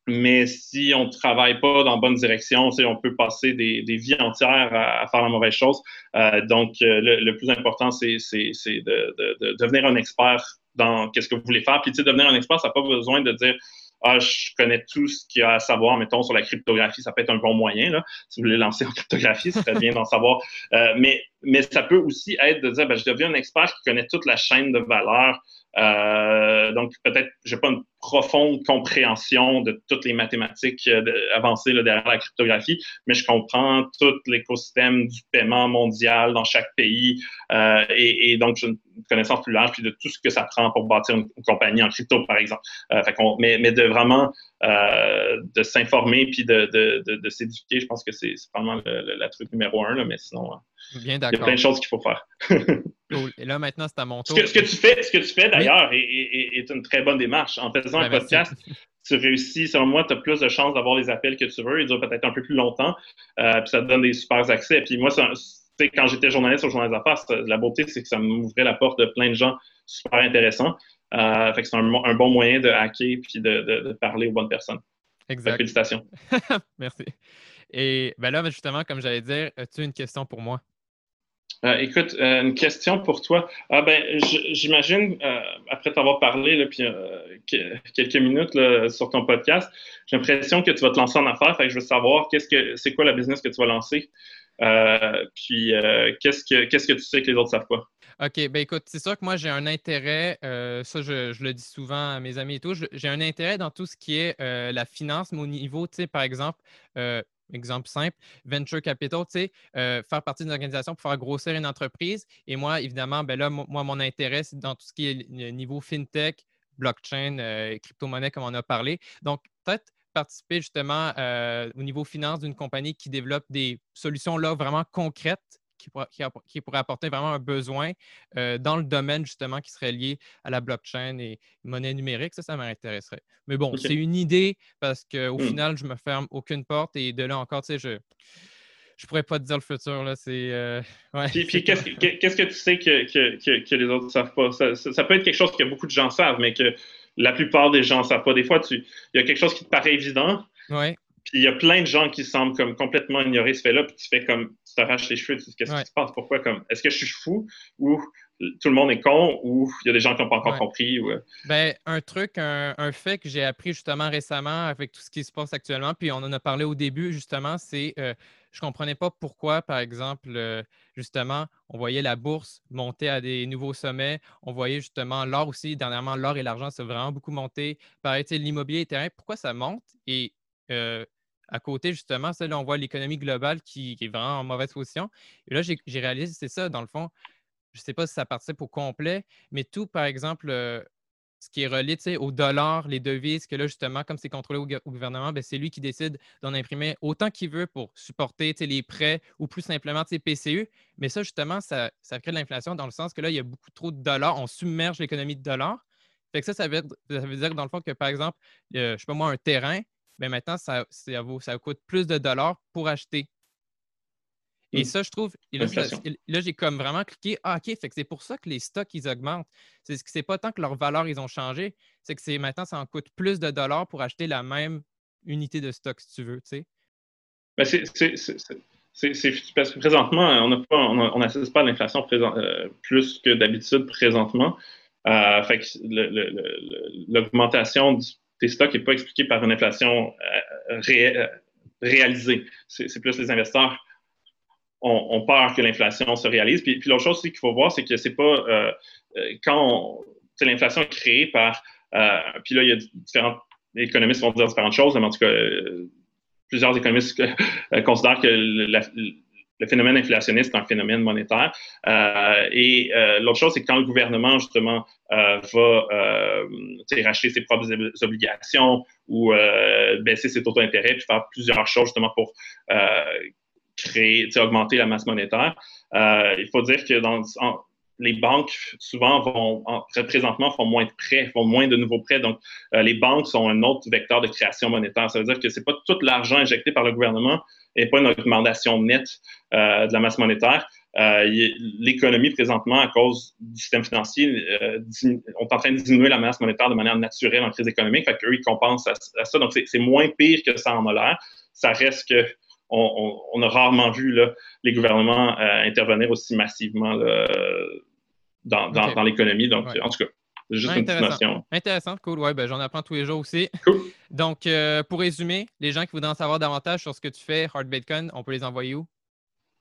Mais si on ne travaille pas dans la bonne direction, on peut passer des, vies entières à, faire la mauvaise chose. Euh, donc, euh, le, plus important, c'est de, devenir un expert dans qu'est-ce que vous voulez faire. Puis, tu sais, devenir un expert, ça n'a pas besoin de dire ah, je connais tout ce qu'il y a à savoir, mettons, sur la cryptographie, ça peut être un bon moyen, là, si vous voulez lancer en cryptographie, c'est très bien d'en savoir. Euh, mais, mais ça peut aussi être de dire, ben, je deviens un expert qui connaît toute la chaîne de valeur euh, donc, peut-être, je n'ai pas une profonde compréhension de toutes les mathématiques euh, avancées derrière la cryptographie, mais je comprends tout l'écosystème du paiement mondial dans chaque pays euh, et, donc j'ai une connaissance plus large puis de tout ce que ça prend pour bâtir une, compagnie en crypto, par exemple. mais, mais, de vraiment de s'informer puis de, de, de, s'éduquer, je pense que c'est vraiment le, la truc numéro un, là, mais sinon, il y a plein de choses qu'il faut faire. Et là, maintenant, c'est à mon tour. Ce que, tu fais, ce que tu fais d'ailleurs est, une très bonne démarche. En faisant un podcast, tu réussis, selon moi, tu as plus de chances d'avoir les appels que tu veux. Ils durent peut-être un peu plus longtemps. Euh, puis ça te donne des super accès. Puis moi, quand j'étais journaliste au Journal des Affaires, la beauté, c'est que ça m'ouvrait la porte de plein de gens super intéressants. Euh, fait que c'est un, bon moyen de hacker puis de, parler aux bonnes personnes. Exact. félicitations. Merci. Et ben là, justement, comme j'allais dire, as-tu une question pour moi? Euh, écoute, euh, une question pour toi. Ah ben, j'imagine, euh, après t'avoir parlé puis, quelques minutes sur ton podcast, j'ai l'impression que tu vas te lancer en affaires. Je veux savoir qu'est-ce que c'est quoi la business que tu vas lancer? puis qu'est-ce que qu'est-ce que tu sais que les autres savent pas? OK, ben écoute, c'est sûr que moi j'ai un intérêt, ça je, le dis souvent à mes amis et tout, j'ai un intérêt dans tout ce qui est la finance, mais au niveau, tu sais, par exemple, exemple simple, venture capital, tu sais, euh, faire partie d'une organisation pour faire grossir une entreprise. Et moi, évidemment, ben là, moi, mon intérêt, c'est dans tout ce qui est niveau fintech, blockchain, euh, crypto-monnaie, comme on a parlé. Donc, peut-être participer justement euh, au niveau finance d'une compagnie qui développe des solutions là vraiment concrètes qui, pourrait, apporter vraiment un besoin euh, dans le domaine justement qui serait lié à la blockchain et monnaie numérique. Ça, ça m'intéresserait. Mais bon, c'est une idée parce qu'au mmh. final, je me ferme aucune porte et de là encore, tu sais, je je pourrais pas te dire le futur. Là, c'est, euh, Puis, qu'est-ce, que tu sais que, les autres ne savent pas? Ça, peut être quelque chose que beaucoup de gens savent, mais que la plupart des gens ne savent pas. Des fois, il y a quelque chose qui te paraît évident. Ouais. Puis il y a plein de gens qui semblent comme complètement ignorer ce fait-là, puis tu fais comme, tu t'arraches les cheveux, tu dis, qu'est-ce qui se passe? Pourquoi? Comme, est-ce que je suis fou ou tout le monde est con ou il y a des gens qui n'ont pas encore compris? Ou... Euh? Ben, un truc, un, fait que j'ai appris justement récemment avec tout ce qui se passe actuellement, puis on en a parlé au début justement, c'est euh, je ne comprenais pas pourquoi, par exemple, euh, justement, on voyait la bourse monter à des nouveaux sommets. On voyait justement l'or aussi. Dernièrement, l'or et l'argent, a vraiment beaucoup monté. Pareil, l'immobilier et terrain, pourquoi ça monte? Et à côté, justement, ça, là, on voit l'économie globale qui, est vraiment en mauvaise position. Et là, j'ai réalisé, c'est ça, dans le fond, je ne sais pas si ça participe au complet, mais tout, par exemple, ce qui est relié au dollar, les devises, que là, justement, comme c'est contrôlé au, gouvernement, ben, c'est lui qui décide d'en imprimer autant qu'il veut pour supporter les prêts ou plus simplement PCU. Mais ça, justement, ça, crée de l'inflation dans le sens que là, il y a beaucoup trop de dollars. On submerge l'économie de dollars. Fait que ça, ça veut, dire, dans le fond, que par exemple, je ne sais pas moi, un terrain, mais maintenant, ça, ça, ça coûte plus de dollars pour acheter. Et mmh. ça, je trouve, là, j'ai comme vraiment cliqué, ah, OK, fait que c'est pour ça que les stocks, ils augmentent. C'est c'est pas tant que leur valeur, ils ont changé, c'est que c'est maintenant, ça en coûte plus de dollars pour acheter la même unité de stock, si tu veux, tu sais. Ben, c'est parce que présentement, on n'assiste pas à l'inflation euh, plus que d'habitude présentement. Euh, fait que l'augmentation des stocks n'est pas expliquée par une inflation euh, réalisée. C'est plus les investisseurs on, peur que l'inflation se réalise. Puis, l'autre chose qu'il faut voir, c'est que c'est pas euh, euh, quand l'inflation est créée par. Euh, puis là, il y a différents économistes qui vont dire différentes choses, mais en tout cas, plusieurs économistes considèrent que le phénomène inflationniste est un phénomène monétaire. et l'autre chose, c'est que quand le gouvernement, justement, va racheter ses propres obligations ou baisser ses taux d'intérêt, puis faire plusieurs choses, justement, pour créer, augmenter la masse monétaire. Euh, il faut dire que dans, les banques, souvent, vont, présentement, font moins de prêts, font moins de nouveaux prêts. Donc, euh, les banques sont un autre vecteur de création monétaire. Ça veut dire que ce n'est pas tout l'argent injecté par le gouvernement et pas une augmentation nette euh, de la masse monétaire. L'économie, présentement, à cause du système financier, on est en train de diminuer la masse monétaire de manière naturelle en crise économique. Fait qu'eux, ils compensent à ça. Donc, c'est moins pire que ça en a l'air. Ça reste que on, a rarement vu les gouvernements euh, intervenir aussi massivement dans, l'économie. Donc, en tout cas, c'est juste une petite notion. Intéressant, cool. Ouais, ben, j'en apprends tous les jours aussi. Donc, euh, pour résumer, les gens qui voudraient en savoir davantage sur ce que tu fais, Hard Bitcoin, on peut les envoyer où?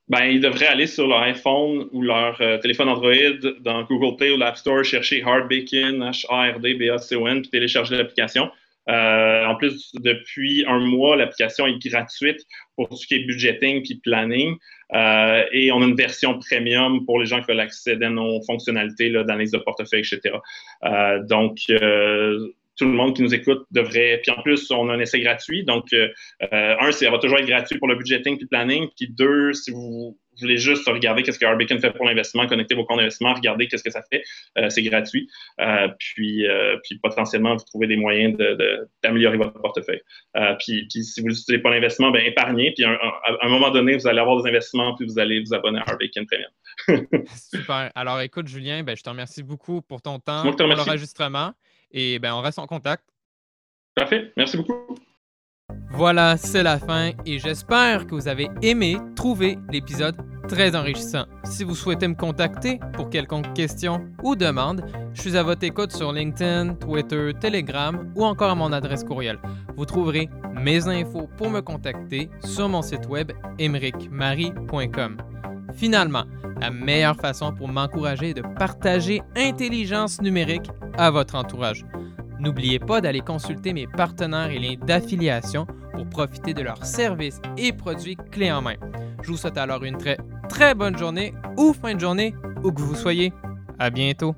Ben, ils devraient aller sur leur iPhone ou leur euh, téléphone Android dans Google Play ou l'App Store, chercher Hard Bacon, H-A-R-D-B-A-C-O-N, puis télécharger l'application. Euh, en plus, depuis un mois, l'application est gratuite pour tout ce qui est budgeting puis planning. Euh, et on a une version premium pour les gens qui veulent accéder à nos fonctionnalités, d'analyse de portefeuille, etc. Euh, donc, tout le monde qui nous écoute devrait. Puis en plus, on a un essai gratuit. Donc, un, ça va toujours être gratuit pour le budgeting puis planning. Puis deux, si vous vous voulez juste regarder qu'est-ce que Arbicon fait pour l'investissement, connecter vos comptes d'investissement, regarder qu'est-ce que ça fait. Euh, c'est gratuit. Euh, puis, euh, puis potentiellement, vous trouvez des moyens d'améliorer votre portefeuille. Puis, puis, si vous n'utilisez pas l'investissement, ben épargnez. Puis à un, moment donné, vous allez avoir des investissements, puis vous allez vous abonner à Arbicon Premium. Super. Alors écoute, Julien, ben, je te remercie beaucoup pour ton temps, pour l'enregistrement. Et ben, on reste en contact. Parfait. Merci beaucoup. Voilà, c'est la fin et j'espère que vous avez aimé trouver l'épisode très enrichissant. Si vous souhaitez me contacter pour quelconque question ou demande, je suis à votre écoute sur LinkedIn, Twitter, Telegram ou encore à mon adresse courriel. Vous trouverez mes infos pour me contacter sur mon site web emericmarie.com. Finalement, la meilleure façon pour m'encourager est de partager intelligence numérique à votre entourage. N'oubliez pas d'aller consulter mes partenaires et liens d'affiliation pour profiter de leurs services et produits clés en main. Je vous souhaite alors une très très bonne journée ou fin de journée où que vous soyez. À bientôt.